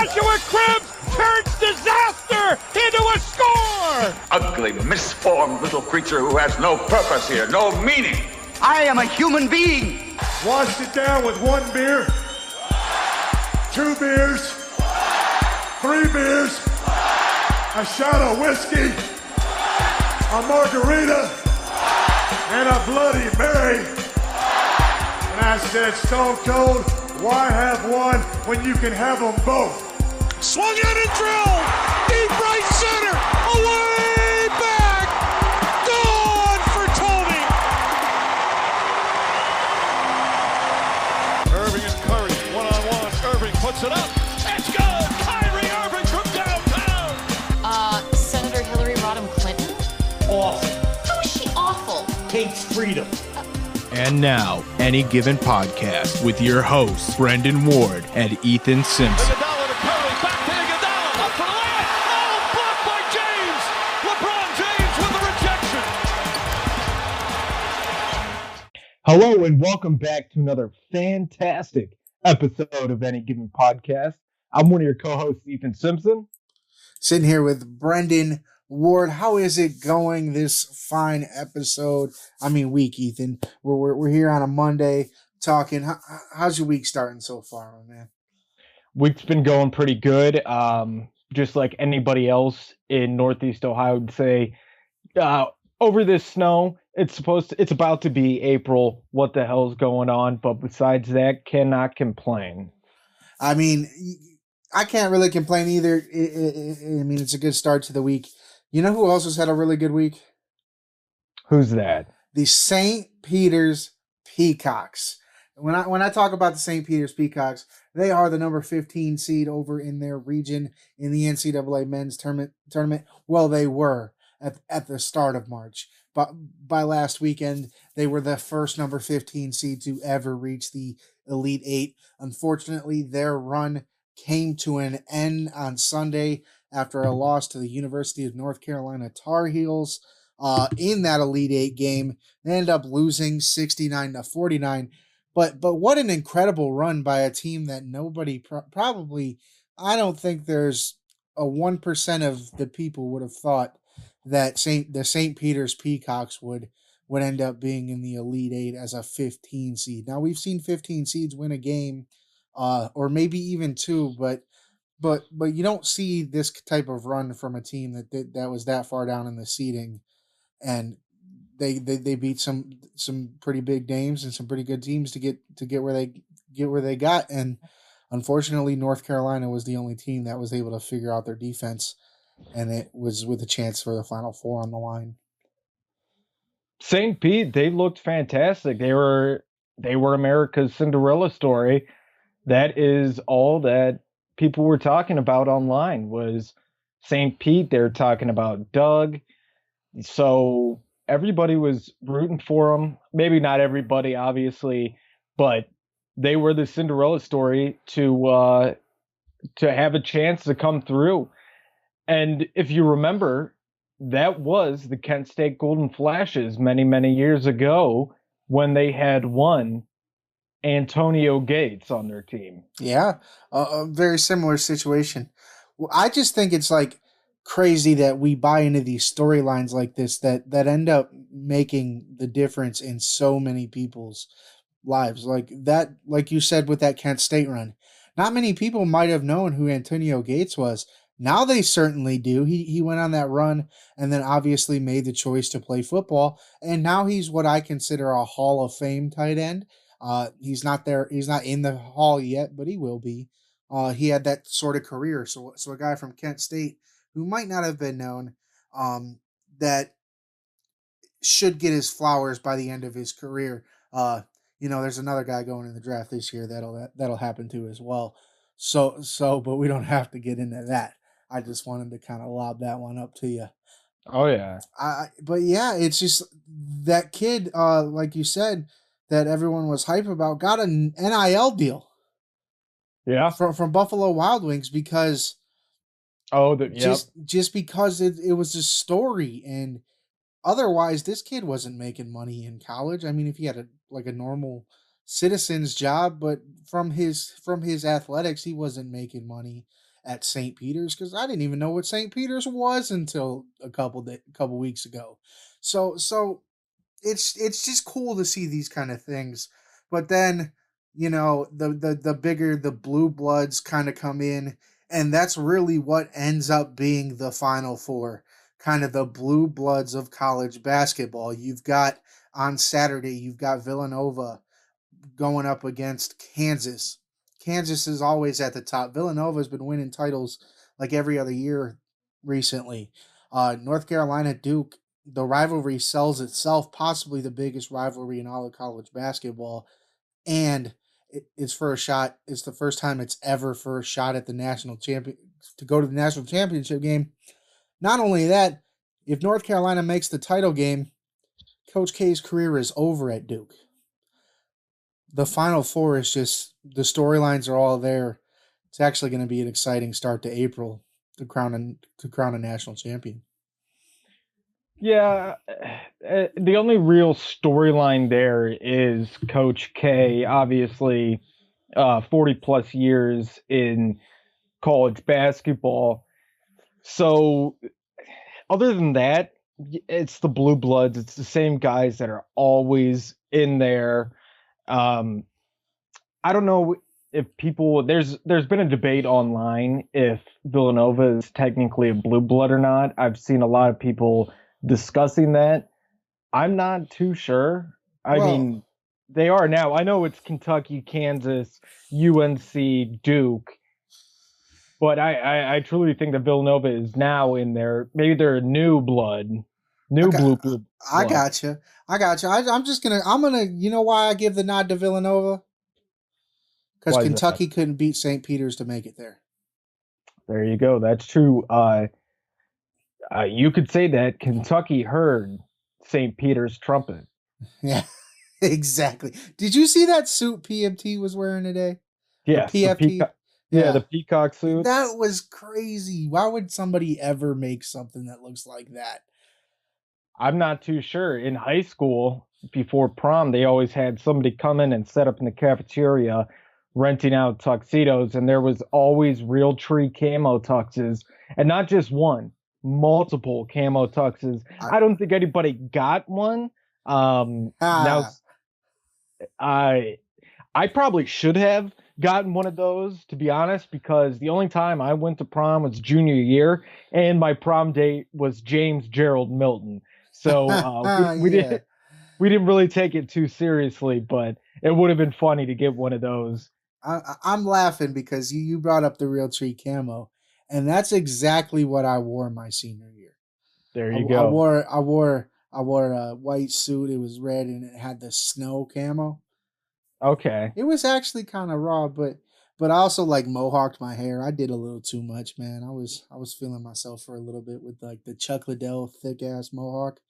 Joshua Cribbs turns disaster into a score! Ugly, misformed little creature who has no purpose here, no meaning. I am a human being. Washed it down with one beer, two beers, three beers, a shot of whiskey, a margarita, and a Bloody Mary. And I said, Stone Cold, why have one when you can have them both? Swung in and drilled! Deep right center! Away back! Gone for Tony! Irving and Curry, one on one. Irving puts it up. It's good! Kyrie Irving from downtown! Uh, Senator Hillary Rodham Clinton? Awful. How is she awful? Hates freedom. And now, Any Given Podcast with your hosts, Brendan Ward and Ethan Simpson. Hello, and welcome back to another fantastic episode of Any Given Podcast. I'm one of your co hosts, Ethan Simpson. sitting here with Brendan Ward. How is it going this fine episode? I mean, week, Ethan. We're, we're, we're here on a Monday talking. How, how's your week starting so far, my man? Week's been going pretty good. Um, just like anybody else in Northeast Ohio would say, uh, over this snow, it's supposed to, it's about to be April. What the hell's going on? But besides that, cannot complain. I mean, I can't really complain either. I, I, I mean, it's a good start to the week. You know who else has had a really good week? Who's that? The St. Peter's Peacocks. When I when I talk about the St. Peter's Peacocks, they are the number 15 seed over in their region in the NCAA men's tournament tournament. Well, they were at, at the start of March. But by last weekend, they were the first number 15 seed to ever reach the Elite Eight. Unfortunately, their run came to an end on Sunday after a loss to the University of North Carolina Tar Heels uh, in that Elite Eight game. They ended up losing 69 to 49. But but what an incredible run by a team that nobody pro- probably I don't think there's a one percent of the people would have thought that Saint the St. Peter's Peacocks would would end up being in the Elite Eight as a 15 seed. Now we've seen 15 seeds win a game, uh, or maybe even two, but but but you don't see this type of run from a team that that, that was that far down in the seeding, and they, they they beat some some pretty big names and some pretty good teams to get to get where they get where they got, and unfortunately North Carolina was the only team that was able to figure out their defense, and it was with a chance for the Final Four on the line. St. Pete, they looked fantastic. They were they were America's Cinderella story. That is all that people were talking about online was St. Pete. They're talking about Doug. So everybody was rooting for them. Maybe not everybody, obviously, but they were the Cinderella story to uh, to have a chance to come through. And if you remember, that was the Kent State Golden Flashes many, many years ago when they had won Antonio Gates on their team. Yeah, a, a very similar situation. I just think it's like crazy that we buy into these storylines like this that that end up making the difference in so many people's lives. Like that, like you said with that Kent State run, not many people might have known who Antonio Gates was. Now they certainly do. He he went on that run and then obviously made the choice to play football, and now he's what I consider a Hall of Fame tight end. Uh, he's not there. He's not in the hall yet, but he will be. Uh, he had that sort of career. So so a guy from Kent State who might not have been known, um, that should get his flowers by the end of his career. Uh, you know, there's another guy going in the draft this year that'll that'll happen to as well. So so, but we don't have to get into that. I just wanted to kind of lob that one up to you. Oh yeah. I but yeah, it's just that kid, uh, like you said, that everyone was hype about, got an NIL deal. Yeah. From from Buffalo Wild Wings because Oh, the, yep. just just because it, it was a story and otherwise this kid wasn't making money in college. I mean, if he had a like a normal citizen's job, but from his from his athletics, he wasn't making money. At St. Peter's because I didn't even know what St. Peter's was until a couple day, couple weeks ago. So so it's it's just cool to see these kind of things. But then, you know, the the the bigger the blue bloods kind of come in, and that's really what ends up being the final four. Kind of the blue bloods of college basketball. You've got on Saturday, you've got Villanova going up against Kansas. Kansas is always at the top. Villanova's been winning titles like every other year recently. Uh, North Carolina Duke, the rivalry sells itself, possibly the biggest rivalry in all of college basketball. And it, it's for a shot. It's the first time it's ever for a shot at the national champion to go to the national championship game. Not only that, if North Carolina makes the title game, Coach K's career is over at Duke. The Final Four is just the storylines are all there. It's actually going to be an exciting start to April to crown a, to crown a national champion. Yeah, uh, the only real storyline there is Coach K. Obviously, uh, forty plus years in college basketball. So, other than that, it's the blue bloods. It's the same guys that are always in there. Um, I don't know if people there's there's been a debate online if Villanova is technically a blue blood or not. I've seen a lot of people discussing that. I'm not too sure. I Well- mean, they are now. I know it's Kentucky, Kansas, UNC, Duke, but I, I, I truly think that Villanova is now in there. Maybe they're a new blood, new Okay, blue blue. I got you. I got you. I, I'm just gonna. I'm gonna. You know why I give the nod to Villanova? Because Why is that? Kentucky couldn't beat St. Peter's to make it there. There you go. That's true. Uh, uh, you could say that Kentucky heard St. Peter's trumpet. Yeah, exactly. Did you see that suit PFT was wearing today? Yeah, the PFT? peacock, yeah, the peacock suit. That was crazy. Why would somebody ever make something that looks like that? I'm not too sure. In high school, before prom, they always had somebody come in and set up in the cafeteria, renting out tuxedos, and there was always Realtree camo tuxes, and not just one, multiple camo tuxes. I- I don't think anybody got one. Um, now, Ah. I I probably should have gotten one of those to be honest, because the only time I went to prom was junior year, and my prom date was James Gerald Milton. So uh, we, we Yeah. didn't we didn't really take it too seriously, but it would have been funny to get one of those. I, I- I'm laughing because you, you brought up the Realtree camo, and that's exactly what I wore my senior year. There I, you I go. wore I wore I wore a white suit. It was red and it had the snow camo. okay. It was actually kind of raw, but but I also like mohawked my hair. I did a little too much, man. I was I was feeling myself for a little bit with like the Chuck Liddell thick ass mohawk.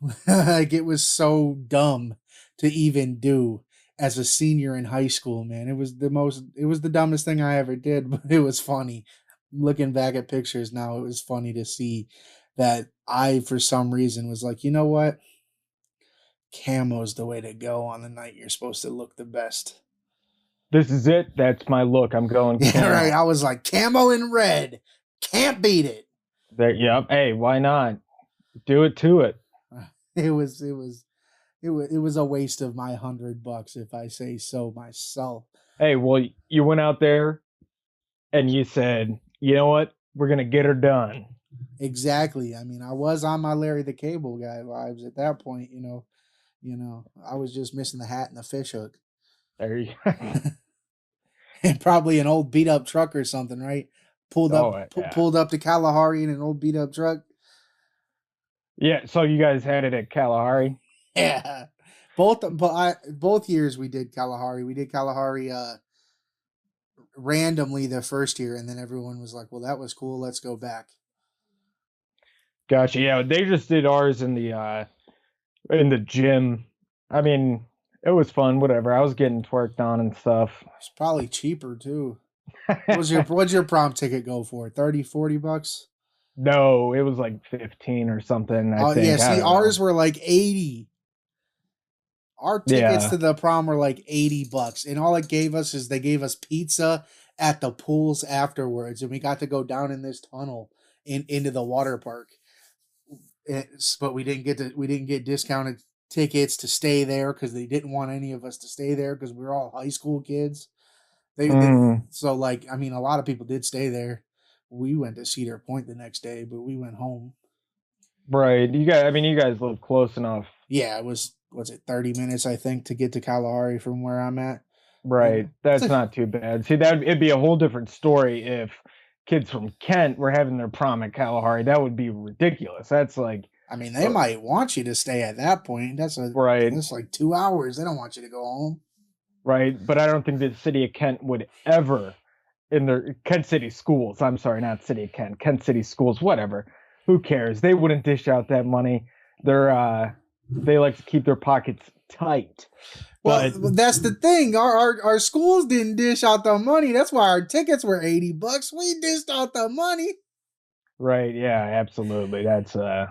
like it was so dumb to even do as a senior in high school, man. It was the most it was the dumbest thing I ever did, but it was funny. Looking back at pictures now, it was funny to see that I for some reason was like, you know what? Camo's the way to go on the night you're supposed to look the best. This is it. That's my look. I'm going. Yeah, right. I was like, camo in red. Can't beat it. There, yep. Hey, why not? Do it to it. It was it was it was it was a waste of my hundred bucks if I say so myself. Hey, well, you went out there and you said, you know what? We're gonna get her done. Exactly. I mean, I was on my Larry the Cable Guy vibes at that point, you know. You know, I was just missing the hat and the fish hook. There you go. and probably an old beat up truck or something, right? Pulled up Oh, pu- pulled up to Kalahari in an old beat up truck. Yeah, so you guys had it at Kalahari. Yeah. Both but I both years we did Kalahari. We did Kalahari uh randomly the first year and then everyone was like, "Well, that was cool. Let's go back." Gotcha. Yeah, they just did ours in the uh in the gym. I mean, it was fun, whatever. I was getting twerked on and stuff. It's probably cheaper too. What was your what's your prom ticket go for? 30, 40 bucks? No, it was like 15 or something. I Oh think. yeah, see don't know. ours were like 80. Our tickets Yeah. to the prom were like 80 bucks. And all it gave us is they gave us pizza at the pools afterwards, and we got to go down in this tunnel in into the water park. It's, but we didn't get to we didn't get discounted tickets to stay there because they didn't want any of us to stay there because we were all high school kids. They, Mm. they so like I mean a lot of people did stay there. We went to Cedar Point the next day, but we went home. Right. You guys. I mean, you guys live close enough. Yeah, it was was it thirty minutes I think to get to Kalahari from where I'm at. Right. That's So- not too bad. See, that it'd be a whole different story if kids from Kent were having their prom at Kalahari. That would be ridiculous. That's like I mean, they Uh, might want you to stay at that point. That's a right, that's like two hours. They don't want you to go home. right. But I don't think the city of Kent would ever, in their Kent City schools. I'm sorry, not city of Kent. Kent City schools. Whatever. Who cares? They wouldn't dish out that money. They're uh, they like to keep their pockets tight. Well, But- that's the thing. Our, our our schools didn't dish out the money. That's why our tickets were eighty bucks. We dished out the money. Right. Yeah. Absolutely. That's uh,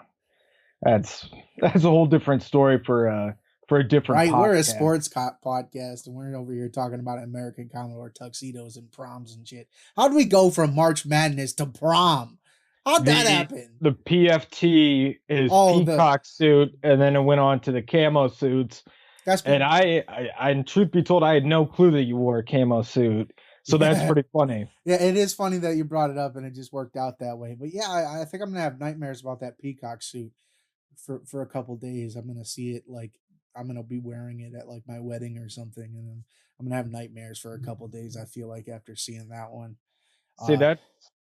that's that's a whole different story for uh for a different. Right, we're a sports podcast, and we're over here talking about American Commodore tuxedos and proms and shit. How do we go from March Madness to prom? How'd that happen? The PFT is Oh, the- peacock suit, and then it went on to the camo suits. That's And I, I, I, and truth be told, I had no clue that you wore a camo suit. So that's Yeah. pretty funny. yeah, it is funny that you brought it up, and it just worked out that way. But yeah, I, I think I'm gonna have nightmares about that peacock suit for for a couple days. I'm gonna see it like I'm gonna be wearing it at like my wedding or something, and then I'm gonna have nightmares for a couple days. I feel like after seeing that one. See Uh, that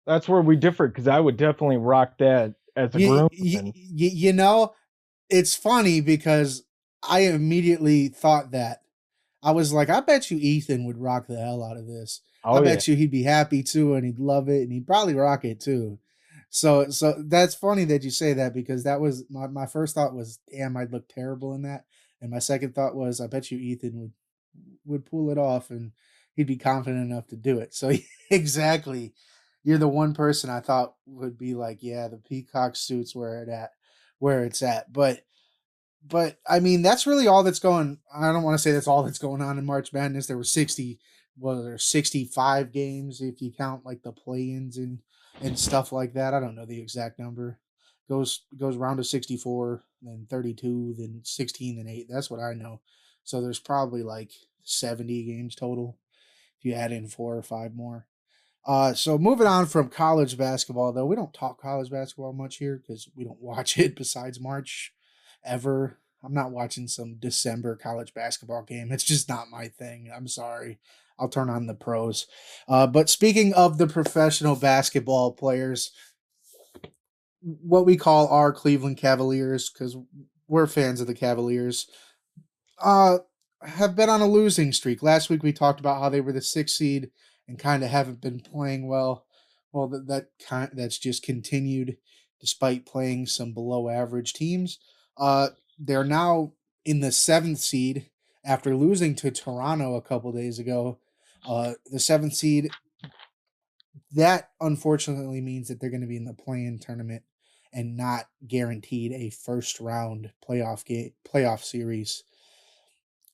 that's where we differ because I would definitely rock that as a you, groom. you, you know, it's funny because I immediately thought that. I was like, I bet you Ethan would rock the hell out of this. oh I yeah. bet you he'd be happy too, and he'd love it, and he'd probably rock it too. So, so that's funny that you say that because that was my, my first thought was, damn, I'd look terrible in that, and my second thought was, I bet you Ethan would would pull it off, and he'd be confident enough to do it. So, exactly, you're the one person I thought would be like, yeah, the peacock suits where it at, where it's at, but. But I mean, that's really all that's going. I don't want to say that's all that's going on in March Madness. There were sixty well, there's 65 games if you count like the play-ins and and stuff like that. I don't know the exact number. Goes goes round to 64, then 32, then 16 and 8. That's what I know. So there's probably like 70 games total if you add in four or five more. Uh so moving on from college basketball though, we don't talk college basketball much here cuz we don't watch it besides March ever. I'm not watching some December college basketball game. It's just not my thing. I'm sorry. I'll turn on the pros. Uh, but speaking of the professional basketball players, what we call our Cleveland Cavaliers, because we're fans of the Cavaliers, uh, have been on a losing streak. Last week we talked about how they were the sixth seed and kind of haven't been playing well. Well, that that kind that's just continued despite playing some below average teams. Uh, they're now in the seventh seed after losing to Toronto a couple days ago. Uh, the seventh seed. That unfortunately means that they're going to be in the play-in tournament and not guaranteed a first round playoff game playoff series.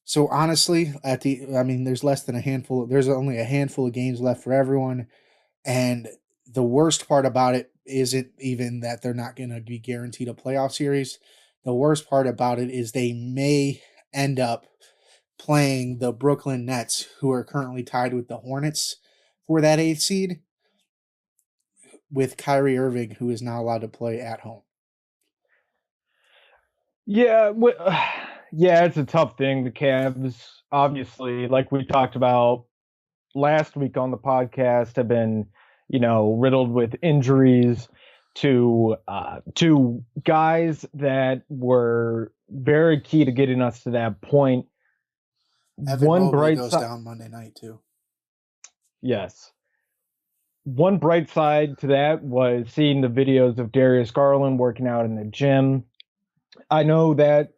So honestly, at the I mean, there's less than a handful. There's only a handful of games left for everyone, and the worst part about it isn't even that they're not going to be guaranteed a playoff series. The worst part about it is they may end up playing the Brooklyn Nets, who are currently tied with the Hornets for that eighth seed, with Kyrie Irving, who is not allowed to play at home. Yeah, wh- yeah, it's a tough thing. The Cavs, obviously, like we talked about last week on the podcast, have been, you know, riddled with injuries to uh, to guys that were very key to getting us to that point. Evan One Mobley bright goes side, down Monday night too. yes. One bright side to that was seeing the videos of Darius Garland working out in the gym. I know that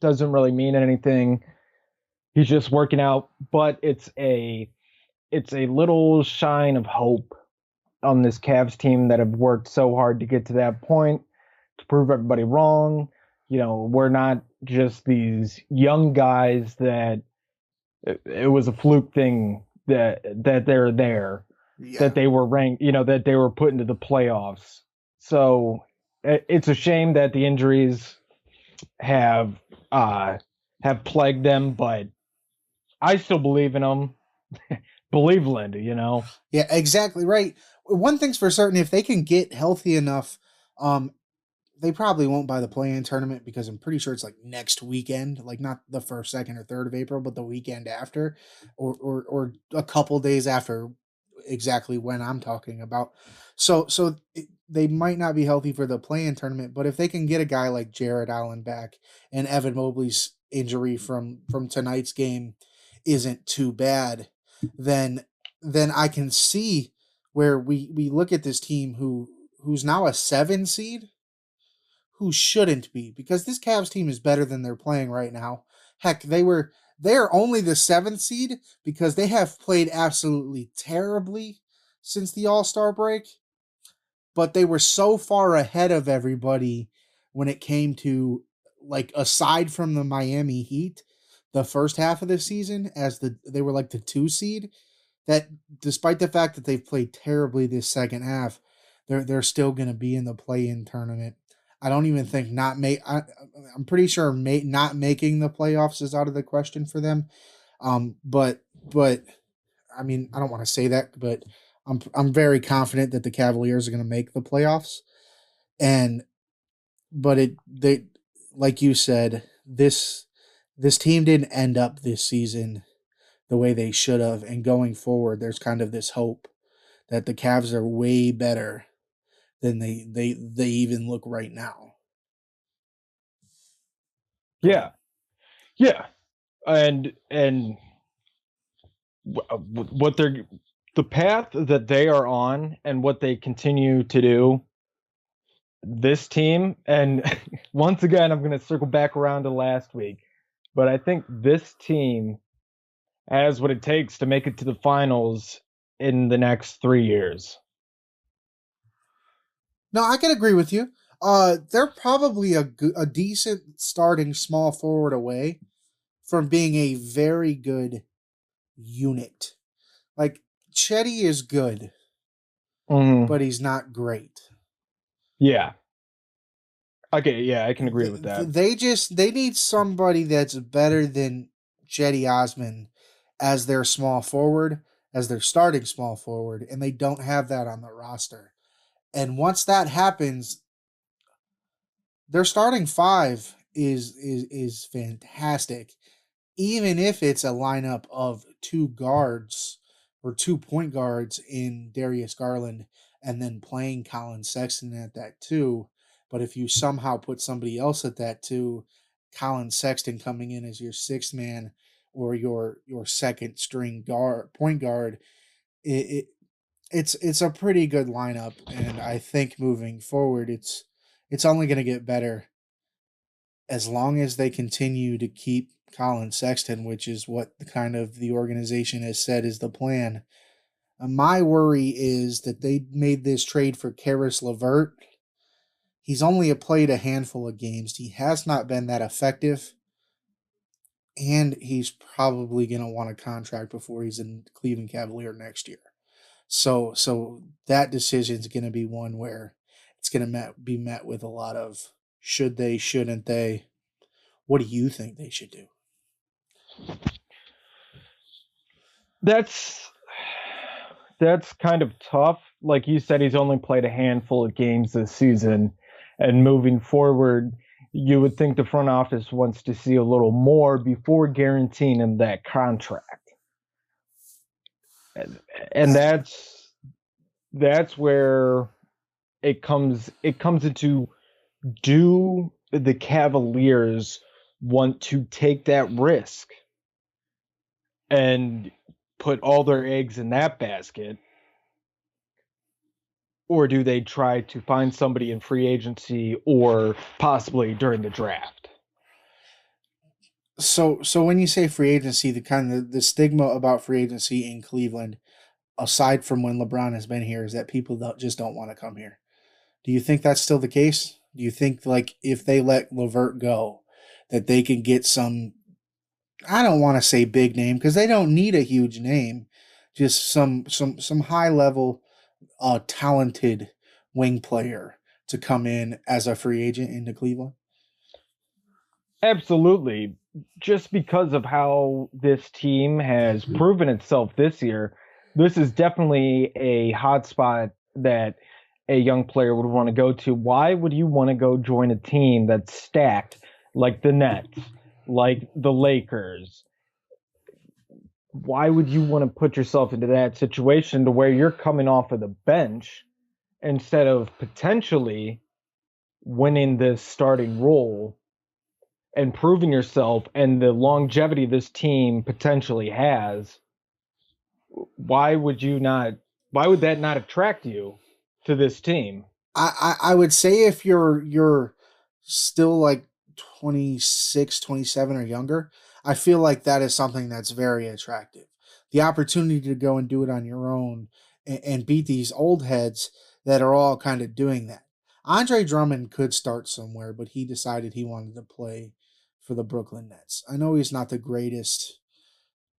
doesn't really mean anything. He's just working out, but it's a it's a little shine of hope on this Cavs team that have worked so hard to get to that point to prove everybody wrong. You know, we're not just these young guys that it, it was a fluke thing that that they're there, Yeah. that they were ranked, you know, that they were put into the playoffs. So it's a shame that the injuries have uh have plagued them, but I still believe in them. Believeland, you know. Yeah, exactly right. One thing's for certain: if they can get healthy enough, um, they probably won't buy the play-in tournament because I'm pretty sure it's like next weekend, like not the first, second, or third of April, but the weekend after, or or or a couple days after, exactly when I'm talking about. So so they might not be healthy for the play-in tournament, but if they can get a guy like Jarrett Allen back and Evan Mobley's injury from from tonight's game isn't too bad, then then I can see where we we look at this team who who's now a seven seed who shouldn't be because this Cavs team is better than they're playing right now. Heck, they were they're only the seventh seed because they have played absolutely terribly since the All Star break, but they were so far ahead of everybody when it came to like aside from the Miami Heat, the first half of the season as the they were like the two seed that despite the fact that they've played terribly this second half, they're they're still going to be in the play-in tournament. I don't even think not make. I, I'm pretty sure ma- not making the playoffs is out of the question for them. Um, but but I mean I don't want to say that, but I'm I'm very confident that the Cavaliers are going to make the playoffs, and but it they like you said this this team didn't end up this season the way they should have. And going forward, there's kind of this hope that the Cavs are way better than they they they even look right now. Yeah, yeah, and and uh, wh- what they're the path that they are on and what they continue to do. This team, and once again, I'm going to circle back around to last week, but I think this team has what it takes to make it to the finals in the next three years. No, I can agree with you. Uh, they're probably a a decent starting small forward away from being a very good unit. Like Cedi is good, Mhm. but he's not great. Yeah. Okay, yeah, I can agree Th- with that. They just they need somebody that's better than Cedi Osman as their small forward, as their starting small forward, and they don't have that on the roster. And once that happens, their starting five is is is fantastic. Even if it's a lineup of two guards or two point guards in Darius Garland and then playing Collin Sexton at that too. But if you somehow put somebody else at that too, Collin Sexton coming in as your sixth man or your your second string guard point guard, it, it it's it's a pretty good lineup, and I think moving forward, it's it's only going to get better as long as they continue to keep Collin Sexton, which is what the kind of the organization has said is the plan. Uh, my worry is that they made this trade for Caris LeVert. He's only played a handful of games. He has not been that effective. And he's probably going to want a contract before he's in Cleveland Cavalier next year. So so that decision is going to be one where it's going to be met with a lot of should they, shouldn't they? What do you think they should do? That's that's kind of tough. Like you said, he's only played a handful of games this season, and moving forward, you would think the front office wants to see a little more before guaranteeing him that contract. And, that's that's where it comes it comes into do the Cavaliers want to take that risk and put all their eggs in that basket? Or do they try to find somebody in free agency or possibly during the draft? So so when you say free agency, the kind of the stigma about free agency in Cleveland, aside from when LeBron has been here, is that people don't, just don't want to come here. Do you think that's still the case? Do you think like if they let LeVert go, that they can get some? I don't want to say big name because they don't need a huge name, just some some some high level, uh, talented wing player to come in as a free agent into Cleveland? Absolutely. Just because of how this team has mm-hmm. proven itself this year, this is definitely a hot spot that a young player would want to go to. Why would you want to go join a team that's stacked like the Nets, like the Lakers? Why would you want to put yourself into that situation to where you're coming off of the bench instead of potentially winning this starting role and proving yourself and the longevity this team potentially has? Why would you not? Why would that not attract you to this team? I, I, I would say if you're you're still like 26, 27 or younger, I feel like that is something that's very attractive. The opportunity to go and do it on your own and, and beat these old heads that are all kind of doing that. Andre Drummond could start somewhere, but he decided he wanted to play for the Brooklyn Nets. I know he's not the greatest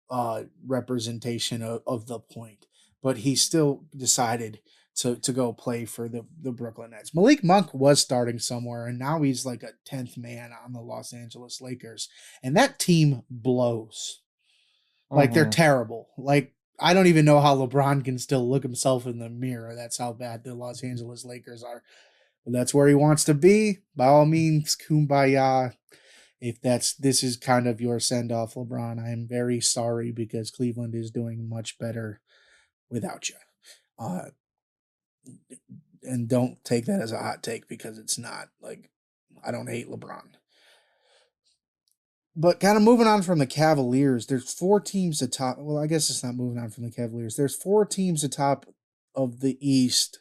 uh, representation of, of the point, but he still decided to to go play for the the Brooklyn Nets. Malik Monk was starting somewhere, and now he's like a tenth man on the Los Angeles Lakers, and that team blows. Like they're Mhm. terrible. Like I don't even know how LeBron can still look himself in the mirror. That's how bad the Los Angeles Lakers are. But that's where he wants to be. By all means, kumbaya. If that's this is kind of your send off, LeBron, I am very sorry because Cleveland is doing much better without you. Uh, and don't take that as a hot take because it's not. Like, I don't hate LeBron. But kind of moving on from the Cavaliers, there's four teams atop. Well, I guess it's not moving on from the Cavaliers. There's four teams atop of the East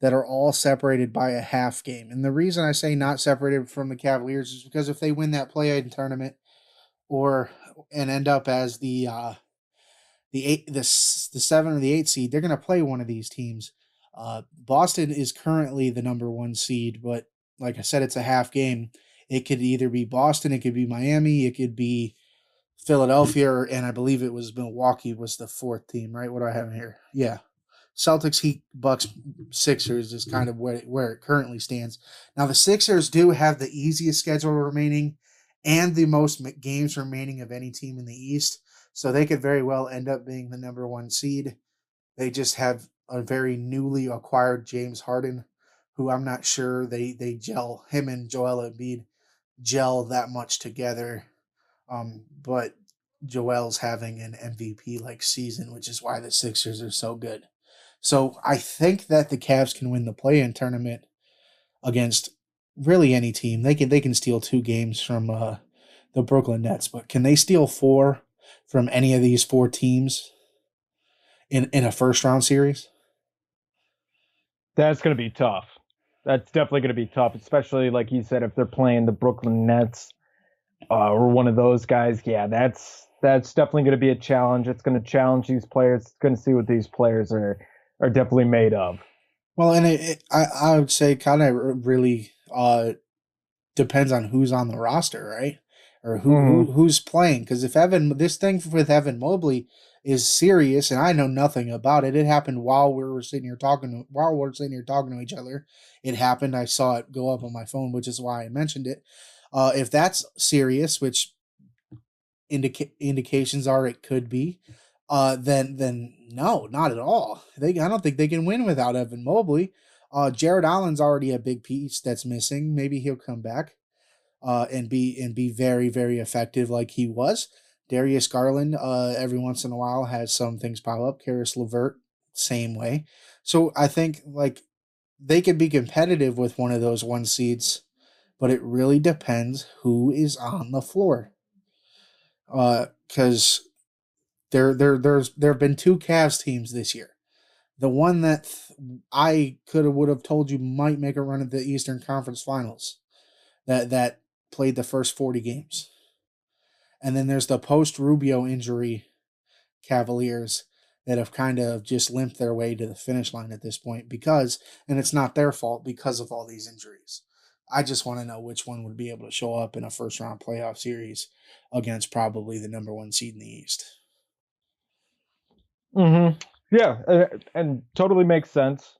that are all separated by a half game. And the reason I say not separated from the Cavaliers is because if they win that play-in tournament or and end up as the uh the eight the the seven or the eight seed, they're going to play one of these teams. Uh, Boston is currently the number one seed, but like I said, it's a half game. It could either be Boston, it could be Miami, it could be Philadelphia, and I believe it was Milwaukee was the fourth team, right? What do I have here? Yeah, Celtics, Heat, Bucks, Sixers is kind of where it, where it currently stands. Now the Sixers do have the easiest schedule remaining and the most games remaining of any team in the East, so they could very well end up being the number one seed. They just have a very newly acquired James Harden, who I'm not sure they they gel him and Joel Embiid gel that much together. Um, but Joel's having an MVP like season, which is why the Sixers are so good. So I think that the Cavs can win the play-in tournament against really any team. They can they can steal two games from uh, the Brooklyn Nets, but can they steal four from any of these four teams in in a first round series? That's going to be tough. That's definitely going to be tough, especially like you said, if they're playing the Brooklyn Nets uh, or one of those guys. Yeah, that's that's definitely going to be a challenge. It's going to challenge these players. It's going to see what these players are are definitely made of. Well, and it, it, I I would say kind of really uh depends on who's on the roster, right? Or who, who who's playing? Because if Evan, this thing with Evan Mobley is serious, and I know nothing about it. It happened while we were sitting here talking. To, while we are sitting here talking to each other, it happened. I saw it go up on my phone, which is why I mentioned it. Uh, if that's serious, which indica- indications are it could be, uh, then then no, not at all. They I don't think they can win without Evan Mobley. Uh, Jarrett Allen's already a big piece that's missing. Maybe he'll come back, uh, and be and be very very effective like he was. Darius Garland, uh, every once in a while has some things pop up. Caris LeVert, same way. So I think like they could be competitive with one of those one seeds, but it really depends who is on the floor. Uh, because there there there's there have been two Cavs teams this year. The one that th- I could have would have told you might make a run at the Eastern Conference Finals, that that played the first forty games, and then there's the post Rubio injury Cavaliers that have kind of just limped their way to the finish line at this point because, and it's not their fault because of all these injuries. I just want to know which one would be able to show up in a first round playoff series against probably the number one seed in the East. Mm-hmm. Yeah, and totally makes sense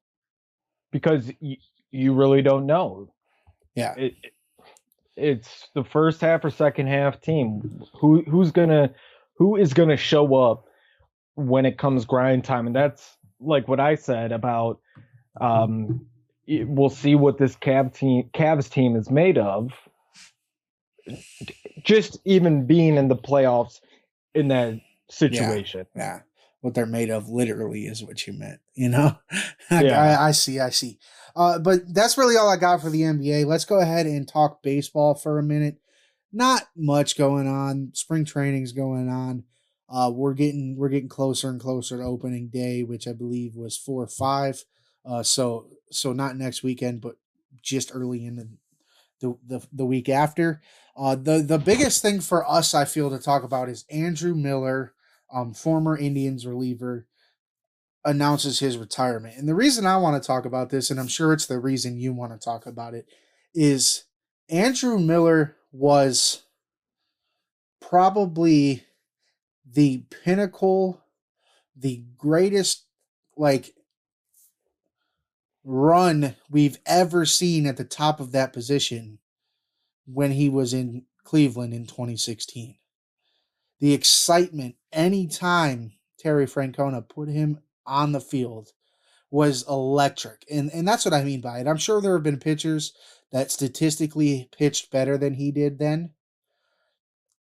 because y- you really don't know. Yeah. It, it- it's the first half or second half team. Who who's gonna who is gonna show up when it comes grind time? And that's like what I said about um it- we'll see what this Cavs team Cavs team is made of. Just even being in the playoffs in that situation. Yeah. What they're made of literally is what you meant, you know? I, Yeah. I, I see, I see. Uh, but that's really all I got for the NBA. Let's go ahead and talk baseball for a minute. Not much going on. Spring training's going on. Uh, we're getting we're getting closer and closer to opening day, which I believe was four or five. Uh, so so not next weekend, but just early in the the the, the week after. Uh, the the biggest thing for us, I feel, to talk about is Andrew Miller, um, former Indians reliever, announces his retirement. And the reason I want to talk about this, and I'm sure it's the reason you want to talk about it, is Andrew Miller was probably the pinnacle, the greatest like run we've ever seen at the top of that position when he was in Cleveland in 2016. The excitement anytime Terry Francona put him on the field was electric. And and that's what I mean by it. I'm sure there have been pitchers that statistically pitched better than he did then.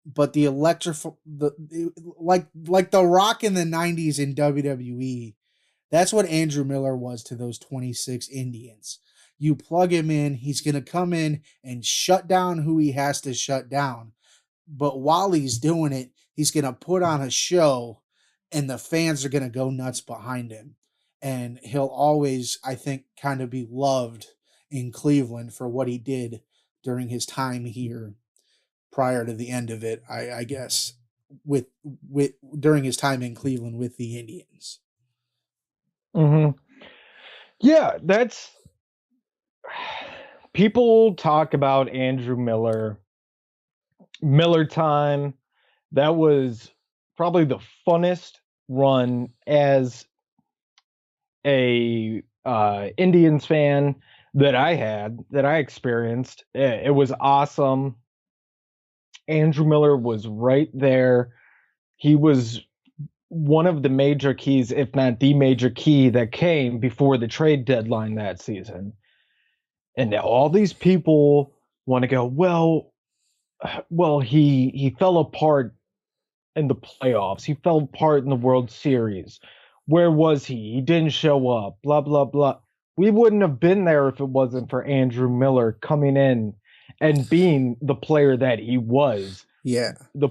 But the electric the like like the rock in the 90s in WWE, that's what Andrew Miller was to those 26 Indians. You plug him in, he's going to come in and shut down who he has to shut down. But while he's doing it, he's going to put on a show and the fans are going to go nuts behind him. And he'll always, I think, kind of be loved in Cleveland for what he did during his time here prior to the end of it, I, I guess, with with during his time in Cleveland with the Indians. hmm Yeah, that's people talk about Andrew Miller, Miller time. That was probably the funnest run as a uh, Indians fan that I had, that I experienced. Eh, It was awesome. Andrew Miller was right there. He was one of the major keys, if not the major key, that came before the trade deadline that season. And now all these people want to go, well, well, he he fell apart in the playoffs. He fell apart in the World Series. Where was he? He didn't show up. Blah blah blah. We wouldn't have been there if it wasn't for Andrew Miller coming in and being the player that he was Yeah. the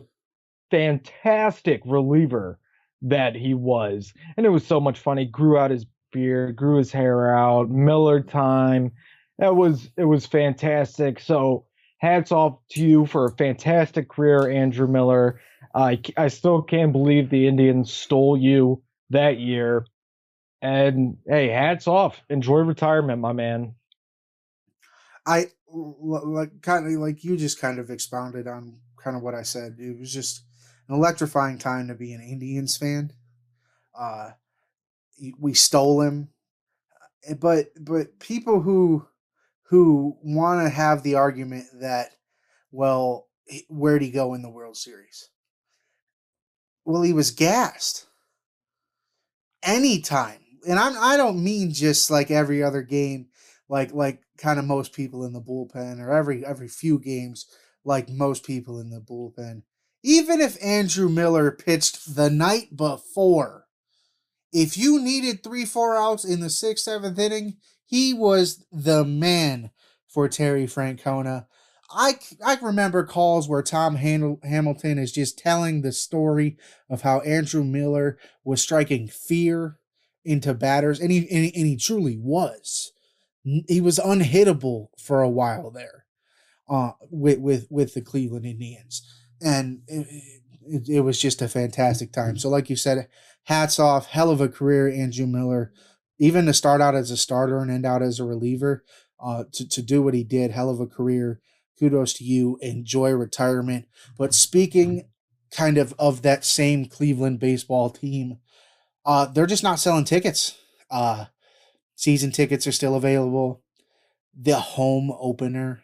fantastic reliever that he was. And it was so much fun. He grew out his beard, grew his hair out, Miller time. That was it was fantastic. So hats off to you for a fantastic career, Andrew Miller. I I still can't believe the Indians stole you that year. And hey, hats off. Enjoy retirement, my man. I like kind of like you just kind of expounded on kind of what I said. It was just an electrifying time to be an Indians fan. Uh, we stole him, but but people who who want to have the argument that well, where'd he go in the World Series? Well, he was gassed. Anytime, and I'm I don't mean just like every other game like like kind of most people in the bullpen or every every few games like most people in the bullpen. Even if andrew miller pitched the night before if you needed three four outs in the sixth seventh inning he was the man for terry francona. I, I remember calls where Tom Hamilton is just telling the story of how Andrew Miller was striking fear into batters, and he, and he, and he truly was. He was unhittable for a while there uh with with with the Cleveland Indians. And it, it, it was just a fantastic time. So like you said hats off hell of a career Andrew Miller even to start out as a starter and end out as a reliever uh to, to do what he did hell of a career kudos to you enjoy retirement but speaking kind of of that same Cleveland baseball team Uh, they're just not selling tickets. Uh, season tickets are still available. The home opener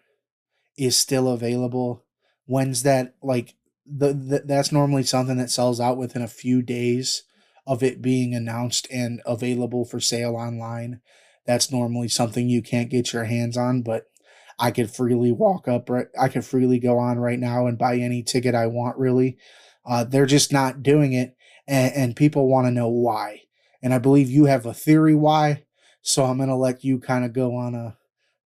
is still available. When's that? Like the, the that's normally something that sells out within a few days of it being announced and available for sale online. That's normally something you can't get your hands on, but I could freely walk up right I could freely go on right now and buy any ticket I want really. Uh, they're just not doing it and, and people want to know why. And I believe you have a theory why. So I'm gonna let you kind of go on a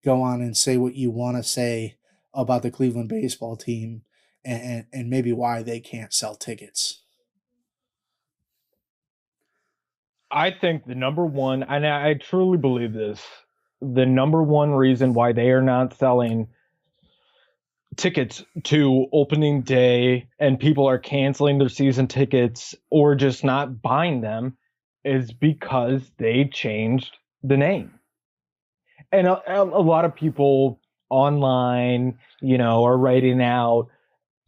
go on and say what you want to say about the Cleveland baseball team and, and, and maybe why they can't sell tickets. I think the number one, and I truly believe this, the number one reason why they are not selling tickets to opening day and people are canceling their season tickets or just not buying them is because they changed the name. And a, a lot of people online, you know, are writing out,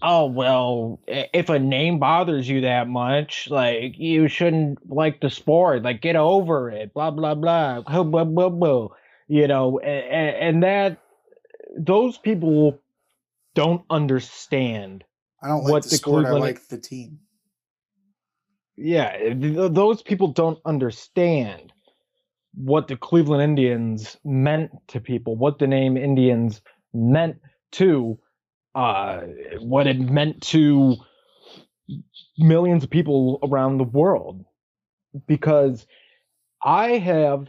oh, well, if a name bothers you that much, like you shouldn't like the sport, like get over it, blah, blah, blah, blah, blah, blah, blah. you know, and, and that those people don't understand. I don't like what the, the sport. Cleveland- I like the team. Yeah, th- those people don't understand what the Cleveland Indians meant to people, what the name Indians meant to, uh, what it meant to millions of people around the world. Because I have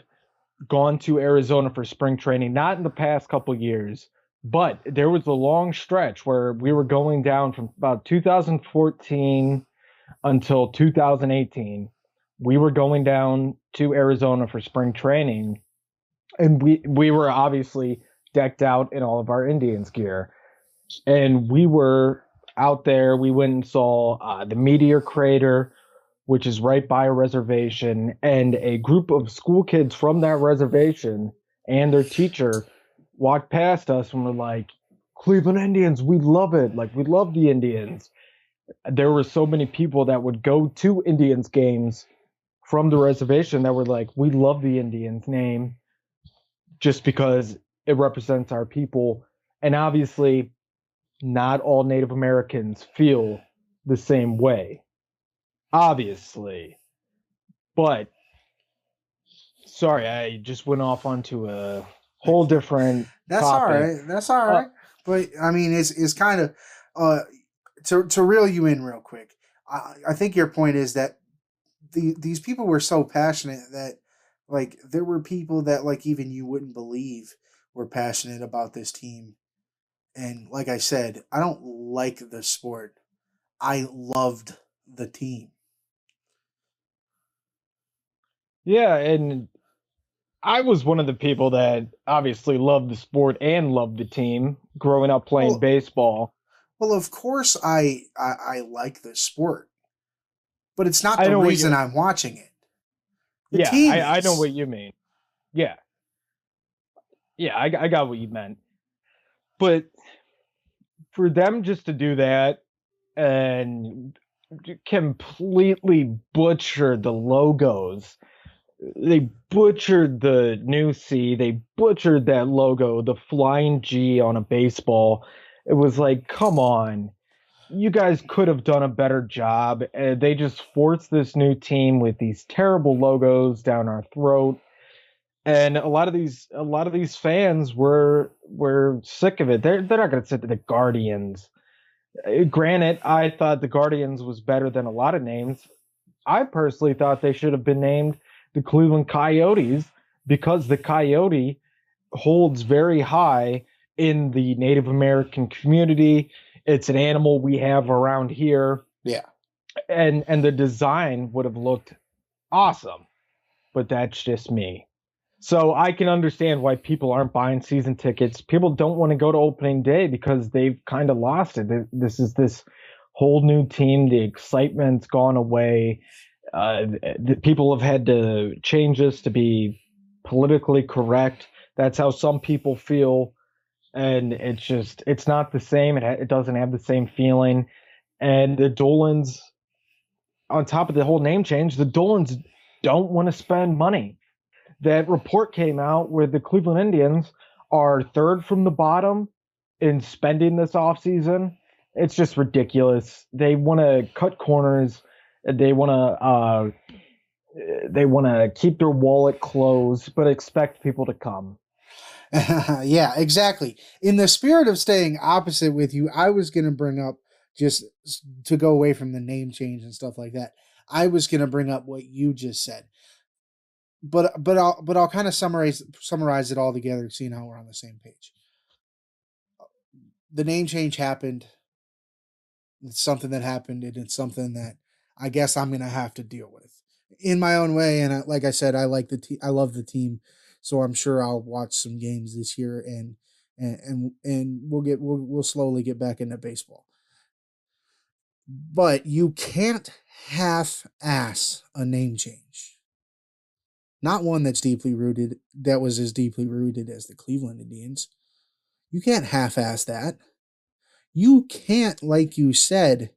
gone to Arizona for spring training, not in the past couple years, but there was a long stretch where we were going down from about 2014 until 2018 we were going down to Arizona for spring training and we we were obviously decked out in all of our Indians gear and we were out there we went and saw uh, the meteor crater which is right by a reservation and a group of school kids from that reservation and their teacher walked past us and were like Cleveland Indians we love it like we love the Indians there were so many people that would go to Indians games from the reservation that were like, we love the Indians name just because it represents our people. And obviously, not all Native Americans feel the same way. Obviously. But sorry, I just went off onto a whole different That's all topic. right. That's all right. but I mean, it's it's kind of uh to to reel you in real quick. I, I think your point is that the these people were so passionate that like there were people that like even you wouldn't believe were passionate about this team. And like I said, I don't like the sport. I loved the team. Yeah, and I was one of the people that obviously loved the sport and loved the team growing up playing Well- baseball. Well, of course I I, I like the sport, but it's not the reason I'm watching it. The yeah, team I, I know what you mean. Yeah. Yeah, I, I got what you meant. But for them just to do that and completely butcher the logos, they butchered the new C, they butchered that logo, the flying G on a baseball. It was like, come on. You guys could have done a better job. Uh, they just forced this new team with these terrible logos down our throat and a lot of these a lot of these fans were were sick of it. They're they're not going to sit to the Guardians. Uh, Granted, I thought the Guardians was better than a lot of names. I personally thought they should have been named the Cleveland Coyotes because the coyote holds very high in the Native American community. It's an animal we have around here. Yeah. And and the design would have looked awesome. But that's just me. So I can understand why people aren't buying season tickets. People don't want to go to opening day because they've kind of lost it. This is this whole new team. The excitement's gone away. Uh, people have had to change this to be politically correct. That's how some people feel, and it's just it's not the same. It it doesn't have the same feeling. And the Dolans, on top of the whole name change, the Dolans don't want to spend money. That report came out where the Cleveland Indians are third from the bottom in spending this offseason. It's just ridiculous. They want to cut corners. They want to uh, they want to keep their wallet closed, but expect people to come. yeah, exactly. In the spirit of staying opposite with you, I was going to bring up just to go away from the name change and stuff like that. I was going to bring up what you just said. But but I'll but I'll kind of summarize summarize it all together seeing how we're on the same page. The name change happened. It's something that happened and it's something that I guess I'm to have to deal with in my own way and I, like I said I like the te- I love the team so I'm sure I'll watch some games this year and and and, and we'll get we'll, we'll slowly get back into baseball. But you can't half ass a name change. Not one that's deeply rooted that was as deeply rooted as the Cleveland Indians. You can't half ass that. You can't like you said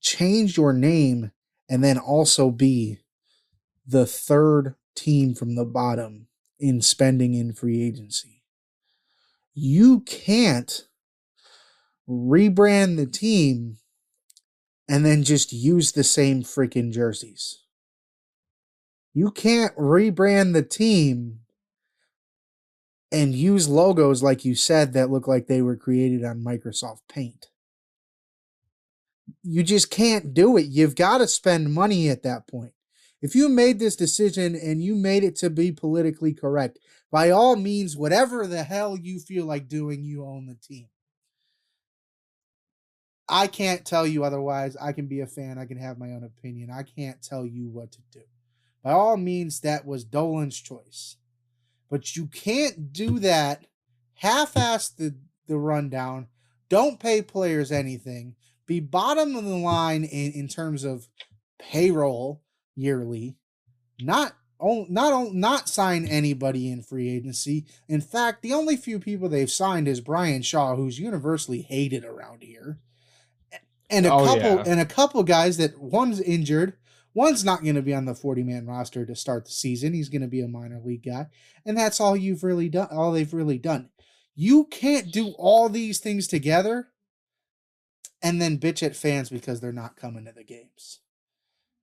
change your name and then also be the third team from the bottom in spending in free agency. You can't rebrand the team and then just use the same freaking jerseys. You can't rebrand the team and use logos like you said that look like they were created on Microsoft Paint. You just can't do it. You've got to spend money at that point. If you made this decision and you made it to be politically correct, by all means, whatever the hell you feel like doing, you own the team. I can't tell you otherwise. I can be a fan. I can have my own opinion. I can't tell you what to do. By all means, that was Dolan's choice. But you can't do that, half ass the, the rundown, don't pay players anything, be bottom of the line in, in terms of payroll yearly, not not not sign anybody in free agency. In fact, the only few people they've signed is Bryan Shaw, who's universally hated around here, and a oh, couple yeah. and a couple guys that one's injured, one's not going to be on the forty man roster to start the season. He's going to be a minor league guy, and that's all you've really done. All they've really done. You can't do all these things together and then bitch at fans because they're not coming to the games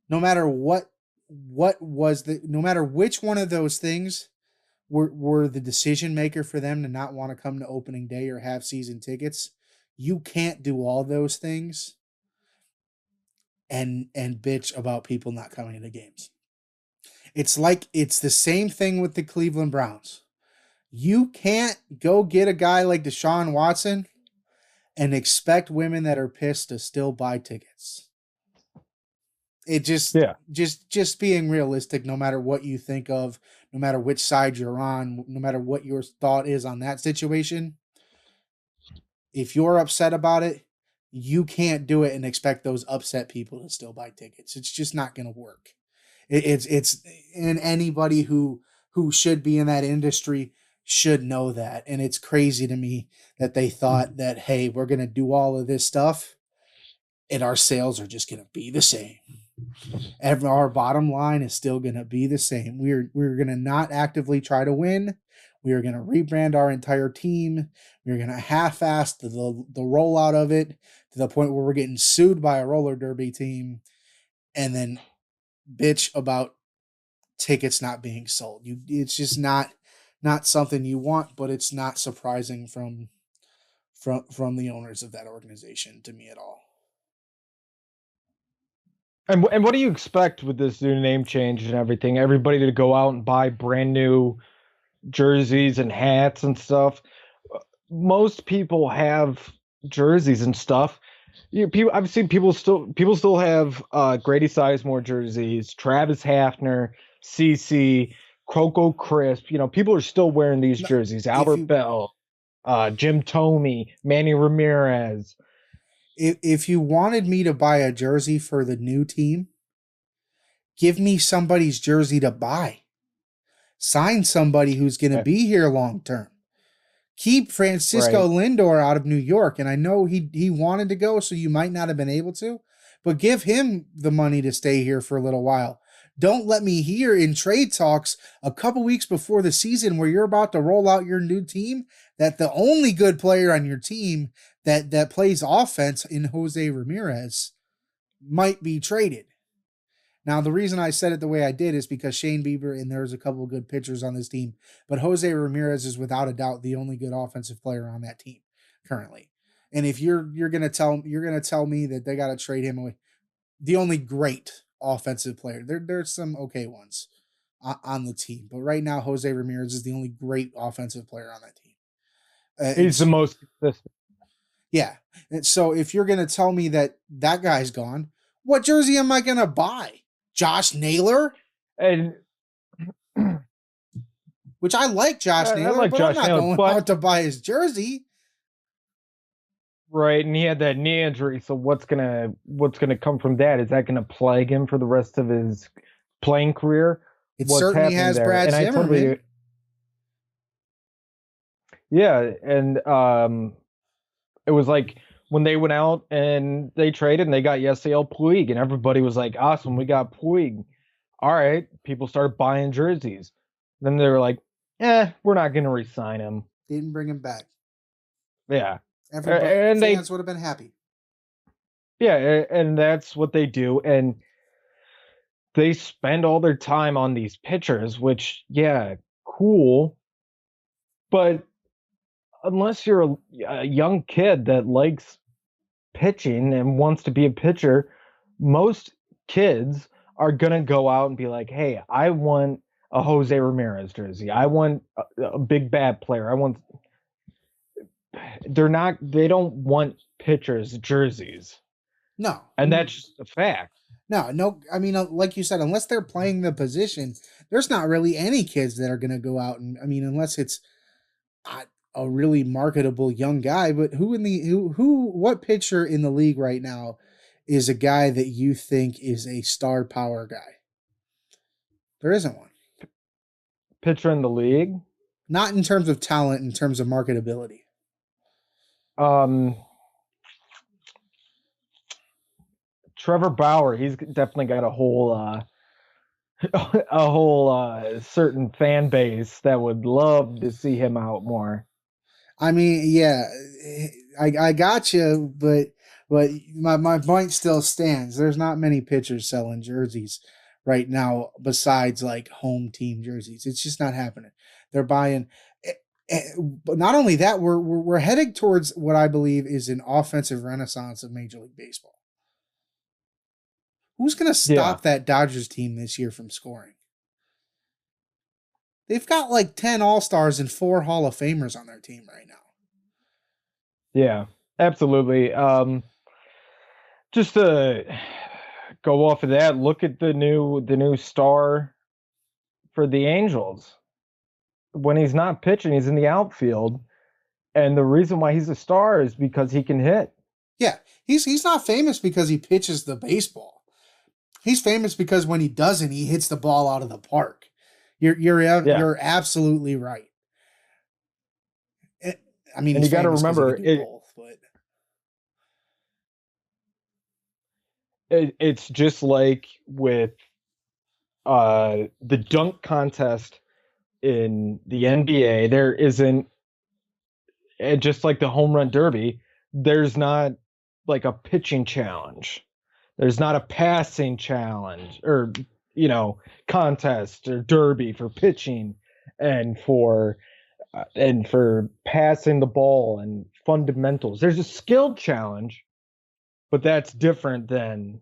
no matter what what was the no matter which one of those things were were the decision maker for them to not want to come to opening day or have season tickets you can't do all those things and and bitch about people not coming to games. It's like it's the same thing with the Cleveland Browns. You can't go get a guy like Deshaun Watson and expect women that are pissed to still buy tickets. It just yeah. just just being realistic no matter what you think of no matter which side you're on no matter what your thought is on that situation. If you're upset about it you can't do it and expect those upset people to still buy tickets it's just not going to work it, it's it's and anybody who who should be in that industry should know that and it's crazy to me that they thought mm-hmm. that hey we're going to do all of this stuff and our sales are just going to be the same Every, our bottom line is still going to be the same. We're we're going to not actively try to win. We are going to rebrand our entire team. We're going to half-ass the, the the rollout of it to the point where we're getting sued by a roller derby team, and then bitch about tickets not being sold. You, it's just not not something you want, but it's not surprising from from from the owners of that organization to me at all. And and what do you expect with this new name change and everything? Everybody to go out and buy brand new jerseys and hats and stuff. Uh, most people have jerseys and stuff. You, people, I've seen people still people still have uh, Grady Sizemore jerseys, Travis Hafner, CC, Coco Crisp. You know, people are still wearing these jerseys. Albert you, Belle, uh, Jim Thome, Manny Ramirez if if you wanted me to buy a jersey for the new team, give me somebody's jersey to buy. Sign somebody who's going to be here long term. Keep Francisco right. Lindor out of New York, and I know he he wanted to go, so you might not have been able to, but give him the money to stay here for a little while. don't let me hear in trade talks a couple weeks before the season where you're about to roll out your new team that the only good player on your team that that plays offense in Jose Ramirez might be traded. Now, the reason I said it the way I did is because Shane Bieber and there's a couple of good pitchers on this team, but Jose Ramirez is without a doubt the only good offensive player on that team currently. And if you're you're gonna tell you're gonna tell me that they got to trade him away, the only great offensive player there there's some okay ones on the team, but right now Jose Ramirez is the only great offensive player on that team. Uh, He's the most consistent. Yeah, and so if you're gonna tell me that that guy's gone, what jersey am I gonna buy? Josh Naylor? And which I like Josh I, Naylor, I like but Josh I'm not Naylor, going but, out to buy his jersey. Right, and he had that knee injury. So what's gonna what's gonna come from that? Is that gonna plague him for the rest of his playing career? It what's certainly has there? Brad and Zimmerman. Totally, yeah, and um, it was like when they went out and they traded and they got Yasiel Puig, and everybody was like, "Awesome, we got Puig." All right, people started buying jerseys. Then they were like, "Eh, we're not going to re-sign him." Didn't bring him back. Yeah, everybody and fans they, would have been happy. Yeah, and that's what they do, and they spend all their time on these pitchers, which yeah, cool, but unless you're a, a, young kid that likes pitching and wants to be a pitcher, most kids are gonna go out and be like, "Hey, I want a Jose Ramirez jersey. I want a, a big bad player. I want." They're not. They don't want pitchers jerseys. No, and that's just a fact. No, no. I mean, uh, like you said, unless they're playing the position, there's not really any kids that are going to go out and. I mean, unless it's, I, a really marketable young guy, but who in the who who what pitcher in the league right now is a guy that you think is a star power guy? There isn't one. Pitcher in the league? Not in terms of talent, in terms of marketability. Um Trevor Bauer, he's definitely got a whole uh a whole uh certain fan base that would love to see him out more. I mean, yeah, I I got you, but but my my point still stands. There's not many pitchers selling jerseys right now besides like home team jerseys. It's just not happening. They're buying. Eh, eh, but not only that, we're, we're we're heading towards what I believe is an offensive renaissance of Major League Baseball. Who's going to stop yeah. that Dodgers team this year from scoring? They've got like 10 All Stars and four Hall of Famers on their team right now. Yeah, absolutely. Um, just to go off of that, look at the new the new star for the Angels. When he's not pitching, he's in the outfield. And the reason why he's a star is because he can hit. Yeah, he's he's not famous because he pitches the baseball. He's famous because when he doesn't, he hits the ball out of the park. You're you're yeah. you're absolutely right. It, I mean, and you got to remember it, both, but it, it's just like with uh the dunk contest in the NBA. There isn't, and just like the home run derby, there's not like a pitching challenge. There's not a passing challenge or you know contest or derby for pitching and for uh, and for passing the ball and fundamentals. There's a skill challenge, but that's different than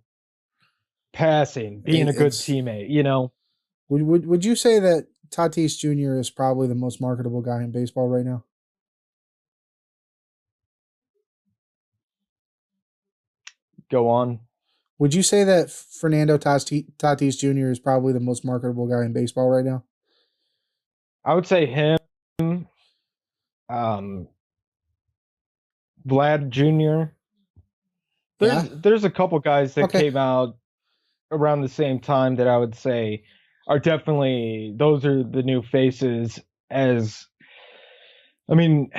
passing, being a good teammate. You know. Would, would would you say that Tatis Jr. is probably the most marketable guy in baseball right now? Go on. Would you say that Fernando Tatis Jr. is probably the most marketable guy in baseball right now? I would say him, um, Vlad Jr. There's yeah. there's a couple guys that okay. came out around the same time that I would say are definitely those are the new faces as I mean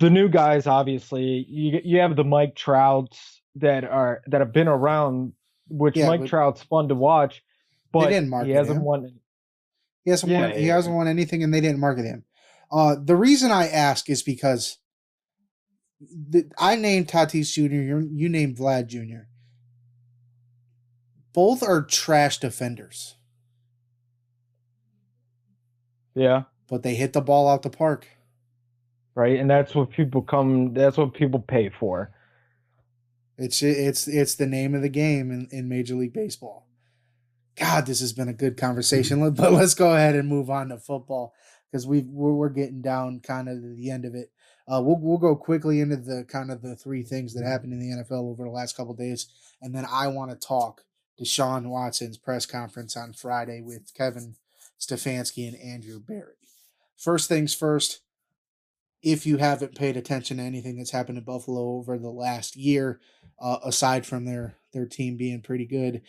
the new guys obviously you you have the Mike Trouts that are that have been around which yeah, Mike. Trout's fun to watch, but didn't market he hasn't him. won. He hasn't Yeah, won. He hasn't won anything, and they didn't market him. Uh, the reason I ask is because the, I named Tatis Jr. You, you named Vlad Jr. Both are trash defenders, Yeah, but they hit the ball out the park. right. And that's what people come. That's what people pay for. It's it's it's the name of the game in, in Major League Baseball. God, this has been a good conversation. But let's go ahead and move on to football because we we're, we're getting down kind of to the end of it. Uh, we'll we'll go quickly into the kind of the three things that happened in the NFL over the last couple days, and then I want to talk Deshaun Watson's press conference on Friday with Kevin Stefanski and Andrew Berry. First things first, if you haven't paid attention to anything that's happened in Buffalo over the last year, uh, aside from their their team being pretty good,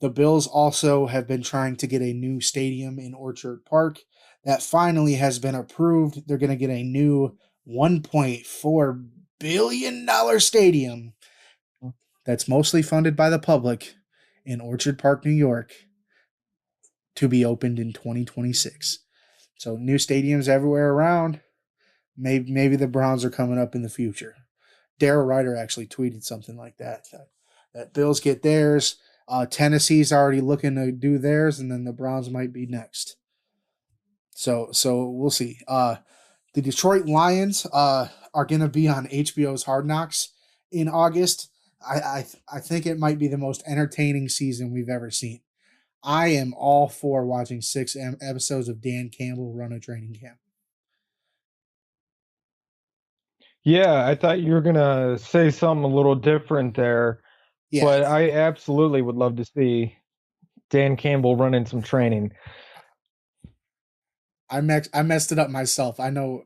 the Bills also have been trying to get a new stadium in Orchard Park that finally has been approved. They're going to get a new 1.4 billion dollar stadium that's mostly funded by the public in Orchard Park, New York, to be opened in 2026. So new stadiums everywhere around. Maybe maybe the Browns are coming up in the future. Daryl Ruiter actually tweeted something like that. That, that Bills get theirs. Uh, Tennessee's already looking to do theirs, and then the Browns might be next. So so we'll see. Uh, the Detroit Lions uh, are going to be on HBO's Hard Knocks in August. I, I I think it might be the most entertaining season we've ever seen. I am all for watching six episodes of Dan Campbell run a training camp. Yeah, I thought you were gonna say something a little different there, Yeah, but I absolutely would love to see Dan Campbell running some training. I mex- I messed it up myself. I know,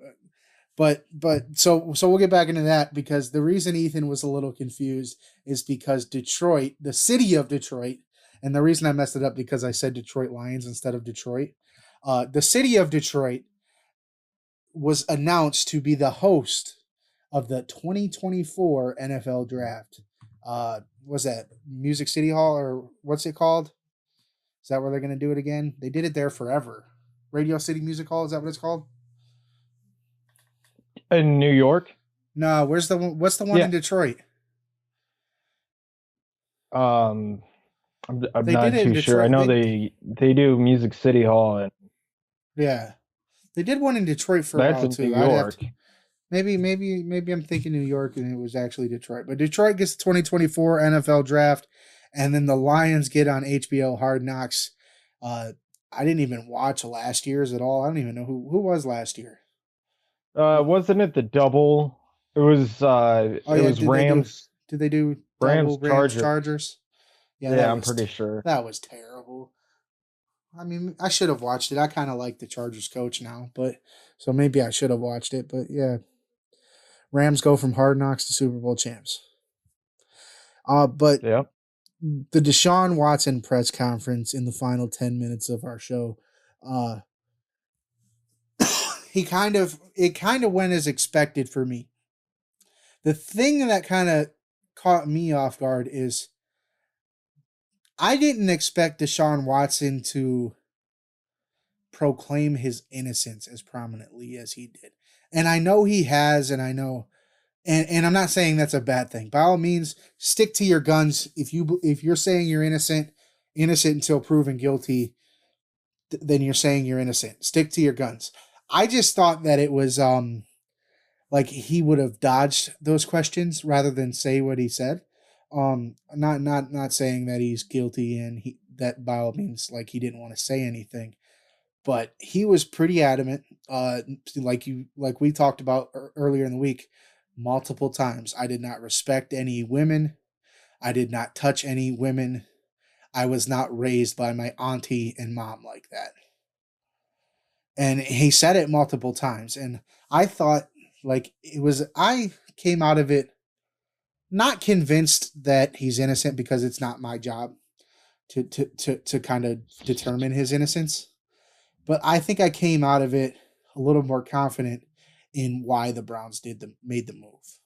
but but so so we'll get back into that because the reason Ethan was a little confused is because Detroit, the city of Detroit, and the reason I messed it up because I said Detroit Lions instead of Detroit. Uh, the city of Detroit was announced to be the host of the 2024 NFL Draft. Uh, was that Music City Hall or what's it called? Is that where they're going to do it again? They did it there forever. Radio City Music Hall. Is that what it's called? In New York, No, where's the one? What's the one Yeah. in Detroit? um, I'm, I'm not did it in too sure. I know They- they they do Music City Hall, and Yeah, they did one in Detroit for a while in too. New York. to- maybe, maybe, maybe I'm thinking New York and it was actually Detroit. But Detroit gets the 2024 NFL Draft, and then the Lions get on HBO Hard Knocks. Uh, I didn't even watch last year's at all. I don't even know who who was last year. Uh, wasn't it the double? It was uh, Oh, it yeah, was did they do- Rams. Did they do Rams, double Rams Chargers. Chargers? Yeah, that I'm pretty sure. That was terrible. I mean, I should have watched it. I kind of like the Chargers coach now, but so maybe I should have watched it. But yeah, Rams go from hard knocks to Super Bowl champs. Uh, but Yep. the Deshaun Watson press conference in the final 10 minutes of our show, uh, he kind of, it kind of went as expected for me. The thing that kind of caught me off guard is I didn't expect Deshaun Watson to proclaim his innocence as prominently as he did. And I know he has, and I know and and I'm not saying that's a bad thing. By all means, stick to your guns. If you if you're saying you're innocent, innocent until proven guilty, th- then you're saying you're innocent. Stick to your guns. I just thought that it was um like he would have dodged those questions rather than say what he said. Um not not not saying that he's guilty and he that by all means like he didn't want to say anything. But he was pretty adamant uh like you like we talked about earlier in the week multiple times. I did not respect any women. I did not touch any women. I was not raised by my auntie and mom like that. And he said it multiple times. And I thought, like, it was, I came out of it not convinced that he's innocent because it's not my job to, to, to, to kind of determine his innocence. But I think I came out of it a little more confident in why the Browns did the made the move.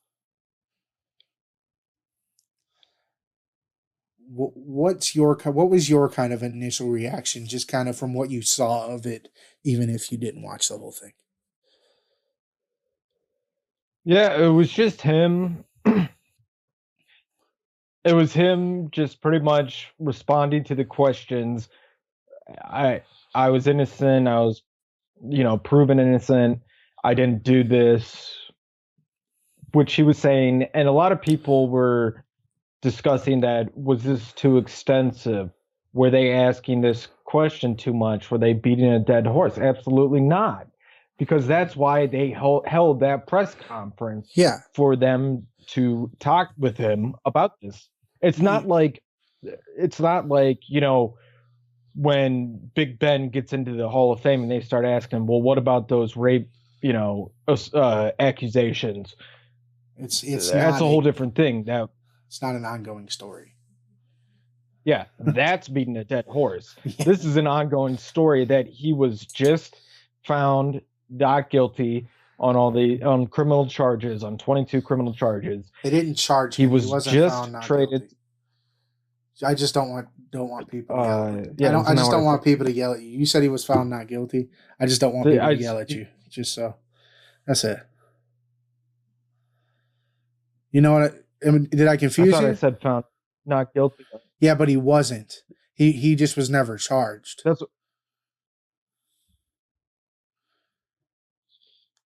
wh- what's your what was your kind of initial reaction, just kind of from what you saw of it, even if you didn't watch the whole thing? Yeah, it was just him. it was him just pretty much responding to the questions. I I was innocent. I was, you know, proven innocent. I didn't do this, which he was saying, and a lot of people were discussing that was this too extensive? Were they asking this question too much? Were they beating a dead horse? Absolutely not, because that's why they held, held that press conference Yeah, for them to talk with him about this. It's not mm. like it's not like, you know, when Big Ben gets into the Hall of Fame and they start asking, well, what about those rape, you know, uh, accusations? it's it's That's not a whole different thing. Now, it's not an ongoing story. yeah, that's beating a dead horse. Yeah. This is an ongoing story that he was just found not guilty on all the on criminal charges, on 22 criminal charges. They didn't charge He him. was wasn't just found not traded- guilty. I just don't want don't want people. To yell Uh, yeah, I don't. I just don't I want people to yell at you. You said he was found not guilty. I just don't want people I to yell at you. Just so. That's it. You know what? I, I mean, did I I confuse thought you? I said found not guilty. yeah, but he wasn't. He he just was never charged. That's.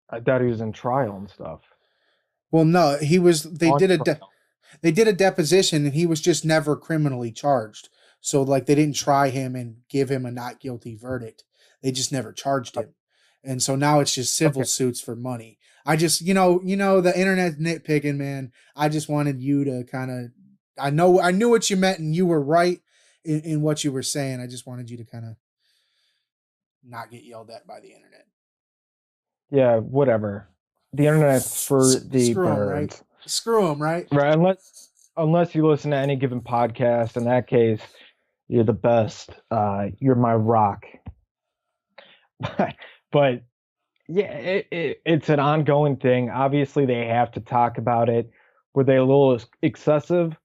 I thought he was in trial and stuff. Well, no, he was. They On did a de- they did a deposition, and he was just never criminally charged. So like they didn't try him and give him a not guilty verdict. They just never charged him. And so now it's just civil Okay. suits for money. I just, you know, you know, the internet nitpicking, man. I just wanted you to kind of, I know, I knew what you meant, and you were right in, in what you were saying. I just wanted you to kind of not get yelled at by the internet. Yeah, whatever. The internet's for S- the screw birds. right? Screw them, right? Right, unless unless you listen to any given podcast, in that case, you're the best. Uh, you're my rock. but yeah, it, it, it's an ongoing thing. Obviously, they have to talk about it. Were they a little excessive?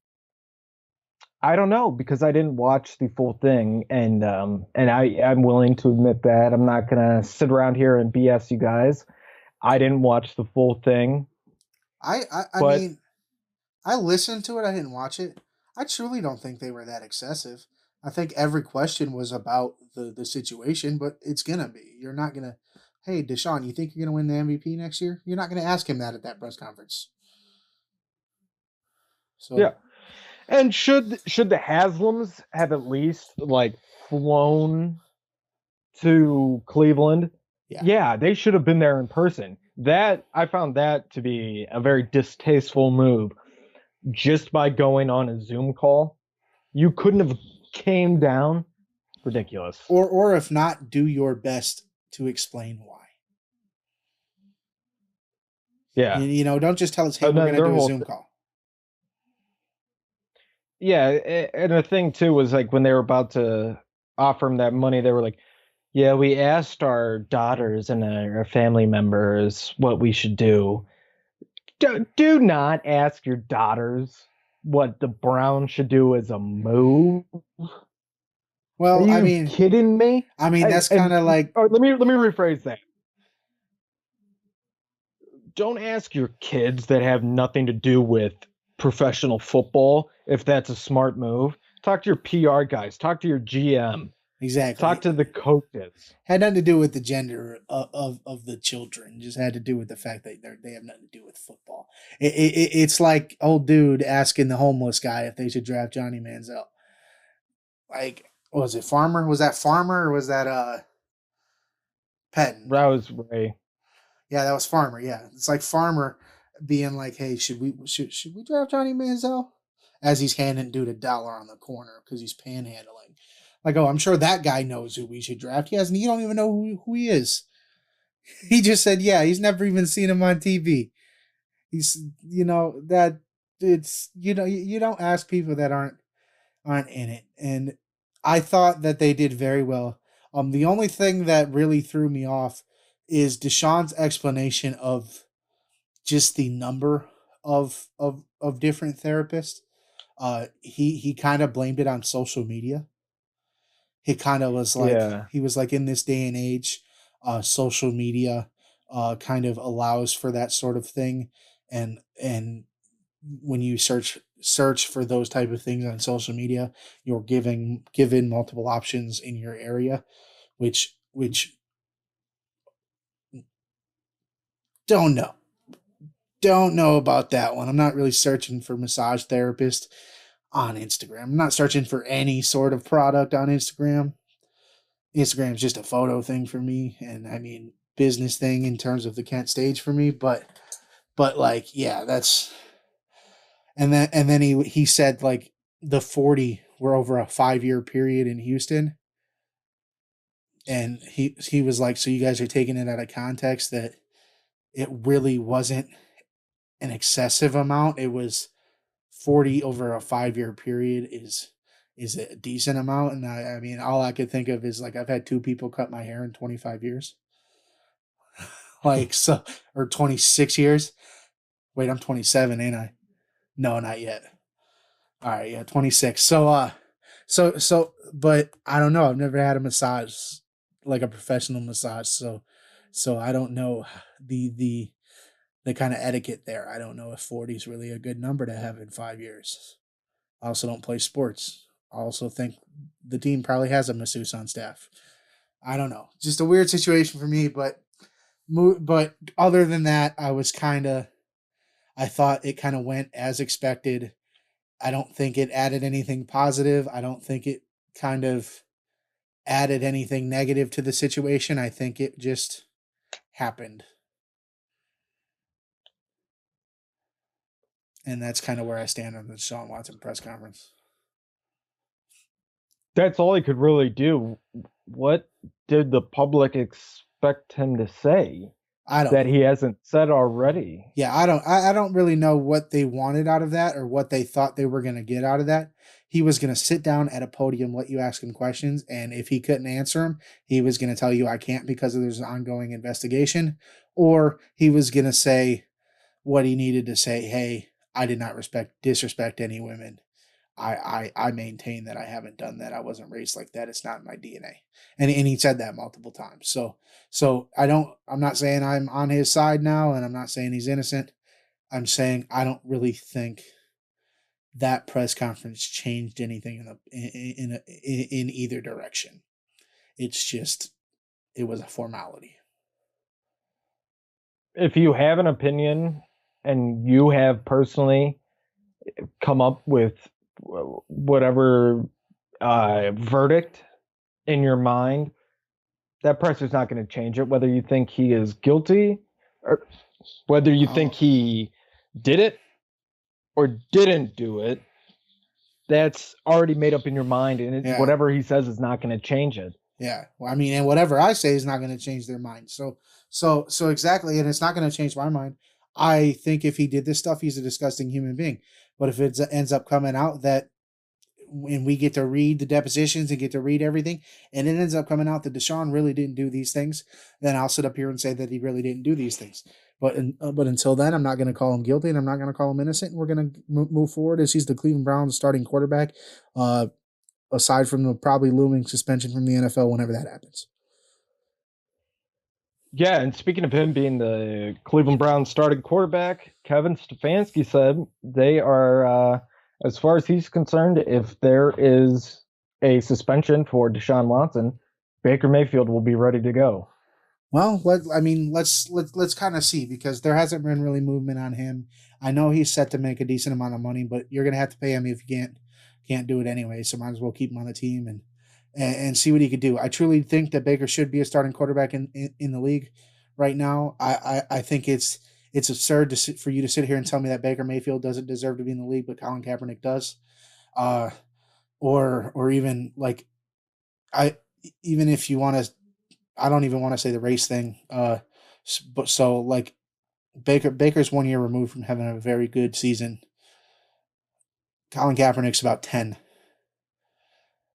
I don't know because I didn't watch the full thing, and um, and I I'm willing to admit that I'm not gonna sit around here and BS you guys. I didn't watch the full thing. I I, I But- mean, I listened to it. I didn't watch it. I truly don't think they were that excessive. I think every question was about the the situation, but it's gonna be. You're not gonna. Hey, Deshaun, you think you're gonna win the MVP next year? You're not gonna ask him that at that press conference. So Yeah. And should should the Haslams have at least like flown to Cleveland? Yeah. they should have been there in person. That I found that to be a very distasteful move. Just by going on a Zoom call, you couldn't have came down. Ridiculous. or or if not, do your best to explain why. yeah, You, you know, don't just tell us, "Hey, And we're gonna do a Zoom th- call." yeah. And the thing too was like when they were about to offer him that money, they were like, "Yeah, we asked our daughters and our family members what we should do. Do, do not ask your daughters what the Browns should do as a move. Well, Are you I mean, kidding me? I mean that's kind of like Or let me let me rephrase that. Don't ask your kids that have nothing to do with professional football if that's a smart move. Talk to your PR guys. Talk to your GM. Exactly Talk to the coaches. had nothing to do with the gender of, of, of the children. Just had to do with the fact that they they have nothing to do with football. It, it, it- it's like old dude asking the homeless guy if they should draft Johnny Manziel. Like, was it Farmer? Was that Farmer or was that uh Pettine? That was Ray. Yeah, that was Farmer. Yeah, it's like Farmer being like, "Hey, should we should should we draft Johnny Manziel?" As he's handing dude a dollar on the corner because he's panhandling. Like, oh, I'm sure that guy knows who we should draft. He hasn't. You don't even know who who he is. He just said, "Yeah." He's never even seen him on TV. He's, you know, that it's you know you, you don't ask people that aren't aren't in it, and I thought that they did very well. Um, the only thing that really threw me off is Deshaun's explanation of just the number of of of different therapists. uh, he he kind of blamed it on social media. He kind of was like Yeah. he was like in this day and age, uh, social media uh, kind of allows for that sort of thing, and and when you search search for those type of things on social media, you're giving given multiple options in your area, which which don't know don't know about that one. I'm not really searching for massage therapist on Instagram. I'm not searching for any sort of product on Instagram. Instagram is just a photo thing for me, and I mean business thing in terms of the Kent stage for me. But but like yeah, that's and then and then he he said like the 40 were over a five year period in Houston. And he he was like, so you guys are taking it out of context that it really wasn't an excessive amount. It was 40 over a five year period is is a decent amount. And I, I mean, all I could think of is like I've had two people cut my hair in 25 years. like so or 26 years. Wait, I'm 27, ain't I? No, not yet. All right, yeah, 26. So uh so so but I don't know. I've never had a massage like a professional massage. So so I don't know the the the kind of etiquette there. I don't know if 40 is really a good number to have in five years. I also don't play sports. I also think the team probably has a masseuse on staff. I don't know. Just a weird situation for me, but but other than that, I was kind of I thought it kind of went as expected. I don't think it added anything positive. I don't think it kind of added anything negative to the situation. I think it just happened. And that's kind of where I stand on Deshaun Watson press conference. That's all he could really do. What did the public expect him to say I don't that he hasn't said already? Yeah, I don't I, I don't really know what they wanted out of that or what they thought they were gonna get out of that. He was gonna sit down at a podium, let you ask him questions, and if he couldn't answer them, he was gonna tell you I can't because there's an ongoing investigation, or he was gonna say what he needed to say, hey, I did not respect disrespect any women. I, I I maintain that I haven't done that. I wasn't raised like that. It's not in my DNA. And and he said that multiple times. So so I don't I'm not saying I'm on his side now and I'm not saying he's innocent. I'm saying I don't really think that press conference changed anything in the in in, in, in either direction. It's just it was a formality. If you have an opinion and you have personally come up with whatever uh, verdict in your mind, that pressure's not going to change it. Whether you think he is guilty or whether you think Oh. he did it or didn't do it, that's already made up in your mind, and it, Yeah. whatever he says is not going to change it. Yeah. Well, I mean, and whatever I say is not going to change their mind. So, so, so exactly, and it's not going to change my mind. I think if he did this stuff, he's a disgusting human being. But if it ends up coming out that when we get to read the depositions and get to read everything, and it ends up coming out that Deshaun really didn't do these things, then I'll sit up here and say that he really didn't do these things. But in, uh, but until then, I'm not going to call him guilty, and I'm not going to call him innocent. We're going to move forward as he's the Cleveland Browns starting quarterback. Uh, aside from the probably looming suspension from the NFL whenever that happens. Yeah, and speaking of him being the Cleveland Browns starting quarterback, Kevin Stefanski said they are, uh, as far as he's concerned, if there is a suspension for Deshaun Watson, Baker Mayfield will be ready to go. Well, let I mean, let's let's let's kind of see because there hasn't been really movement on him. I know he's set to make a decent amount of money, but you're gonna have to pay him if you can't can't do it anyway. So might as well keep him on the team and and, and see what he could do. I truly think that Baker should be a starting quarterback in in, in the league right now. I, I I think it's it's absurd to sit, for you to sit here and tell me that Baker Mayfield doesn't deserve to be in the league, but Colin Kaepernick does. Uh, or or even like I even if you want to I don't even want to say the race thing. Uh, but so like Baker Baker's one year removed from having a very good season. Colin Kaepernick's about ten.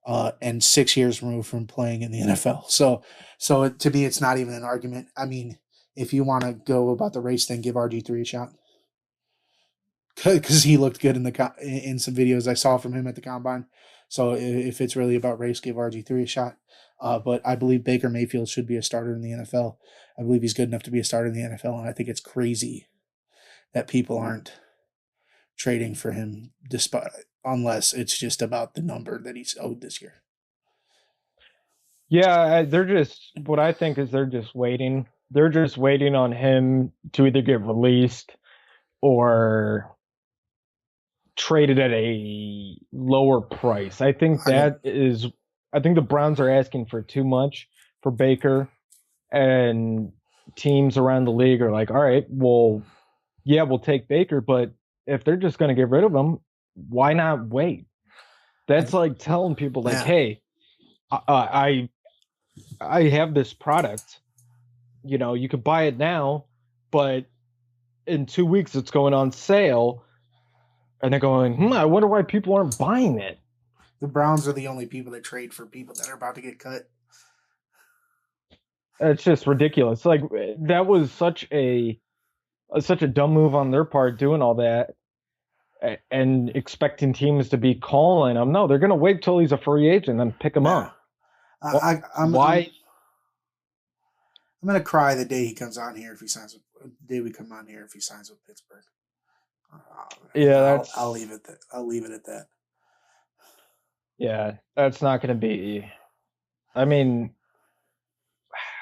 Uh, and six years removed from playing in the NFL. So, so it, to me, it's not even an argument. I mean, if you want to go about the race then give RG three a shot. because he looked good in the in in some videos I saw from him at the combine. So if it's really about race, give RG three a shot. Uh, but I believe Baker Mayfield should be a starter in the NFL. I believe he's good enough to be a starter in the NFL, and I think it's crazy that people aren't trading for him, despite unless it's just about the number that he's owed this year. Yeah, they're just what I think is they're just waiting. They're just waiting on him to either get released or traded at a lower price. I think I- that is I think the Browns are asking for too much for Baker and teams around the league are like, "All right, well, yeah, we'll take Baker, but if they're just going to get rid of him, why not wait?" That's like telling people like, Yeah. "Hey, I, I I have this product. You know, you could buy it now, but in two weeks it's going on sale. And they're going, hmm, I wonder why people aren't buying it. The Browns are the only people that trade for people that are about to get cut. It's just ridiculous. Like that was such a, such a dumb move on their part doing all that and expecting teams to be calling him. No, they're gonna wait till he's a free agent and pick him up. I, Wh- I, I'm, why? I'm, I'm gonna cry the day he comes on here if he signs. With, the day we come on here if he signs with Pittsburgh. Uh, Yeah, I'll, I'll leave it. That I'll leave it at that. Yeah, that's not gonna be. I mean,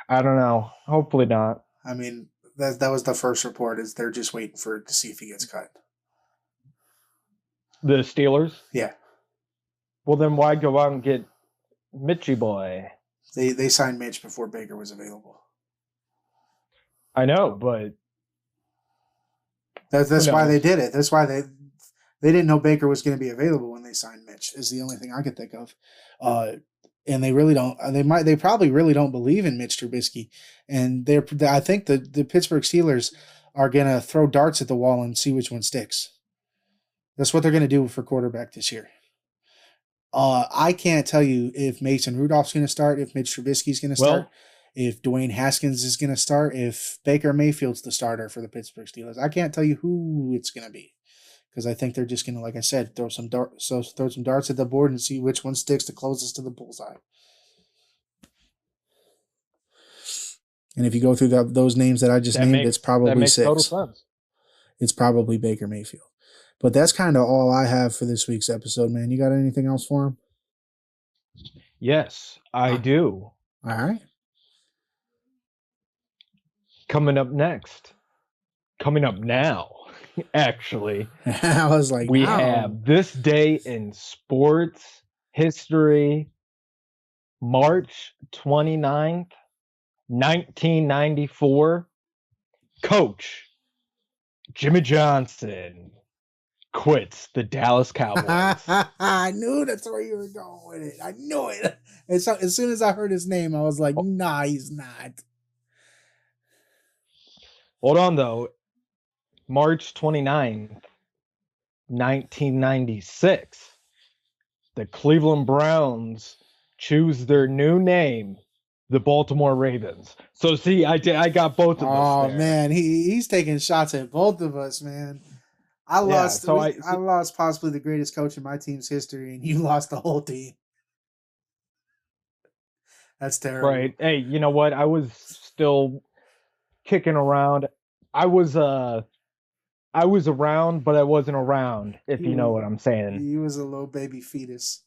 I don't know. Hopefully not. I mean, that that was the first report. Is they're just waiting for to see if he gets cut. The Steelers. Yeah, Well, then why go out and get Mitchy boy? they they signed Mitch before Baker was available. I know, but That's that's why they did it. That's why they they didn't know Baker was going to be available when they signed Mitch. Is the only thing I could think of. Uh, and they really don't. They might. They probably really don't believe in Mitch Trubisky. And they're. I think the the Pittsburgh Steelers are going to throw darts at the wall and see which one sticks. That's what they're going to do for quarterback this year. Uh, I can't tell you if Mason Rudolph's going to start, if Mitch Trubisky's going to Well- start, if Dwayne Haskins is going to start, if Baker Mayfield's the starter for the Pittsburgh Steelers. I can't tell you who it's going to be because I think they're just going to, like I said, throw some dart, so throw some darts at the board and see which one sticks the closest to the bullseye. And if you go through the, those names that I just That named, makes- it's probably six. It's probably Baker Mayfield. But that's kind of all I have for this week's episode, man. You got anything else for him? Yes, I do. All right. Coming up next. Coming up now, actually, I was like, we wow. have this day in sports history, March 29th, 1994. Coach Jimmy Johnson quits the Dallas Cowboys. I knew that's where you were going with it. I knew it. And so, as soon as I heard his name, I was like, Oh. nah, he's not. Hold on though. March 29th, 1996. The Cleveland Browns choose their new name, the Baltimore Ravens. So see, I did I got both of us. Oh there. man, he he's taking shots at both of us, man. I Yeah, lost. so I- I lost possibly the greatest coach in my team's history, and you lost the whole team. That's terrible. Right. Hey, you know what? I was still kicking around. I was uh I was around, but I wasn't around, if you know what I'm saying. He was a little baby fetus.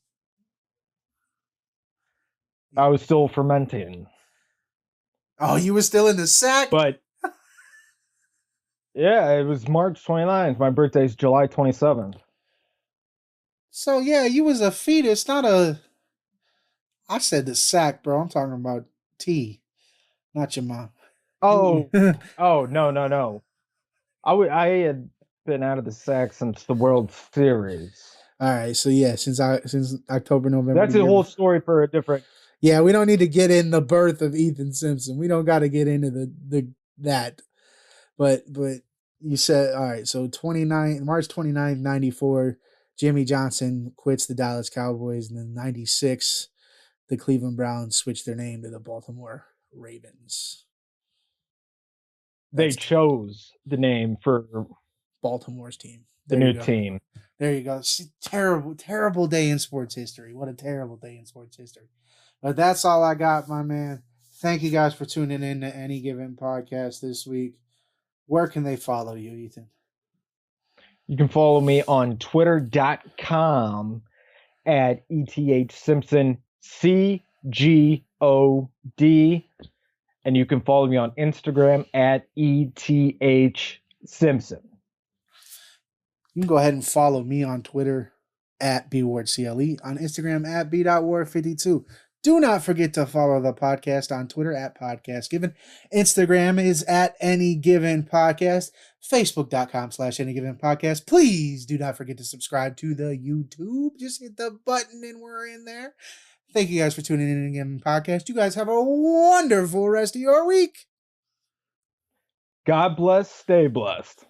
I was still fermenting. Oh, you were still in the sack. But yeah, it was March 29th. My birthday's July 27th. So yeah, you was a fetus, not a. I said the sack, bro. I'm talking about T, not your mom. Oh, oh no, no, no. I would I had been out of the sack since the World Series. All right, so yeah, since I since October, November. That's a whole story for a different. Yeah, we don't need to get in the birth of Ethan Simpson. We don't got to get into the the that. But but you said all right. So 29 March 29th, 94, Jimmy Johnson quits the Dallas Cowboys, and then 96, the Cleveland Browns switched their name to the Baltimore Ravens. They That's- chose the name for Baltimore's team. the There you new team. There you go. See, terrible, terrible day in sports history. What a terrible day in sports history. But that's all I got, my man. Thank you guys for tuning in to any given podcast this week. Where can they follow you, Ethan? You can follow me on twitter.com at ETH Simpson C G O D. And you can follow me on Instagram at ETH Simpson. You can go ahead and follow me on Twitter at bwardcle, on Instagram at b.ward52. Do not forget to follow the podcast on Twitter at Podcast Given. Instagram is at Any Given Podcast. Facebook.com slash Any Given Podcast. Please do not forget to subscribe to the YouTube. Just hit the button and we're in there. Thank you guys for tuning in to Given Podcast. You guys have a wonderful rest of your week. God bless, stay blessed.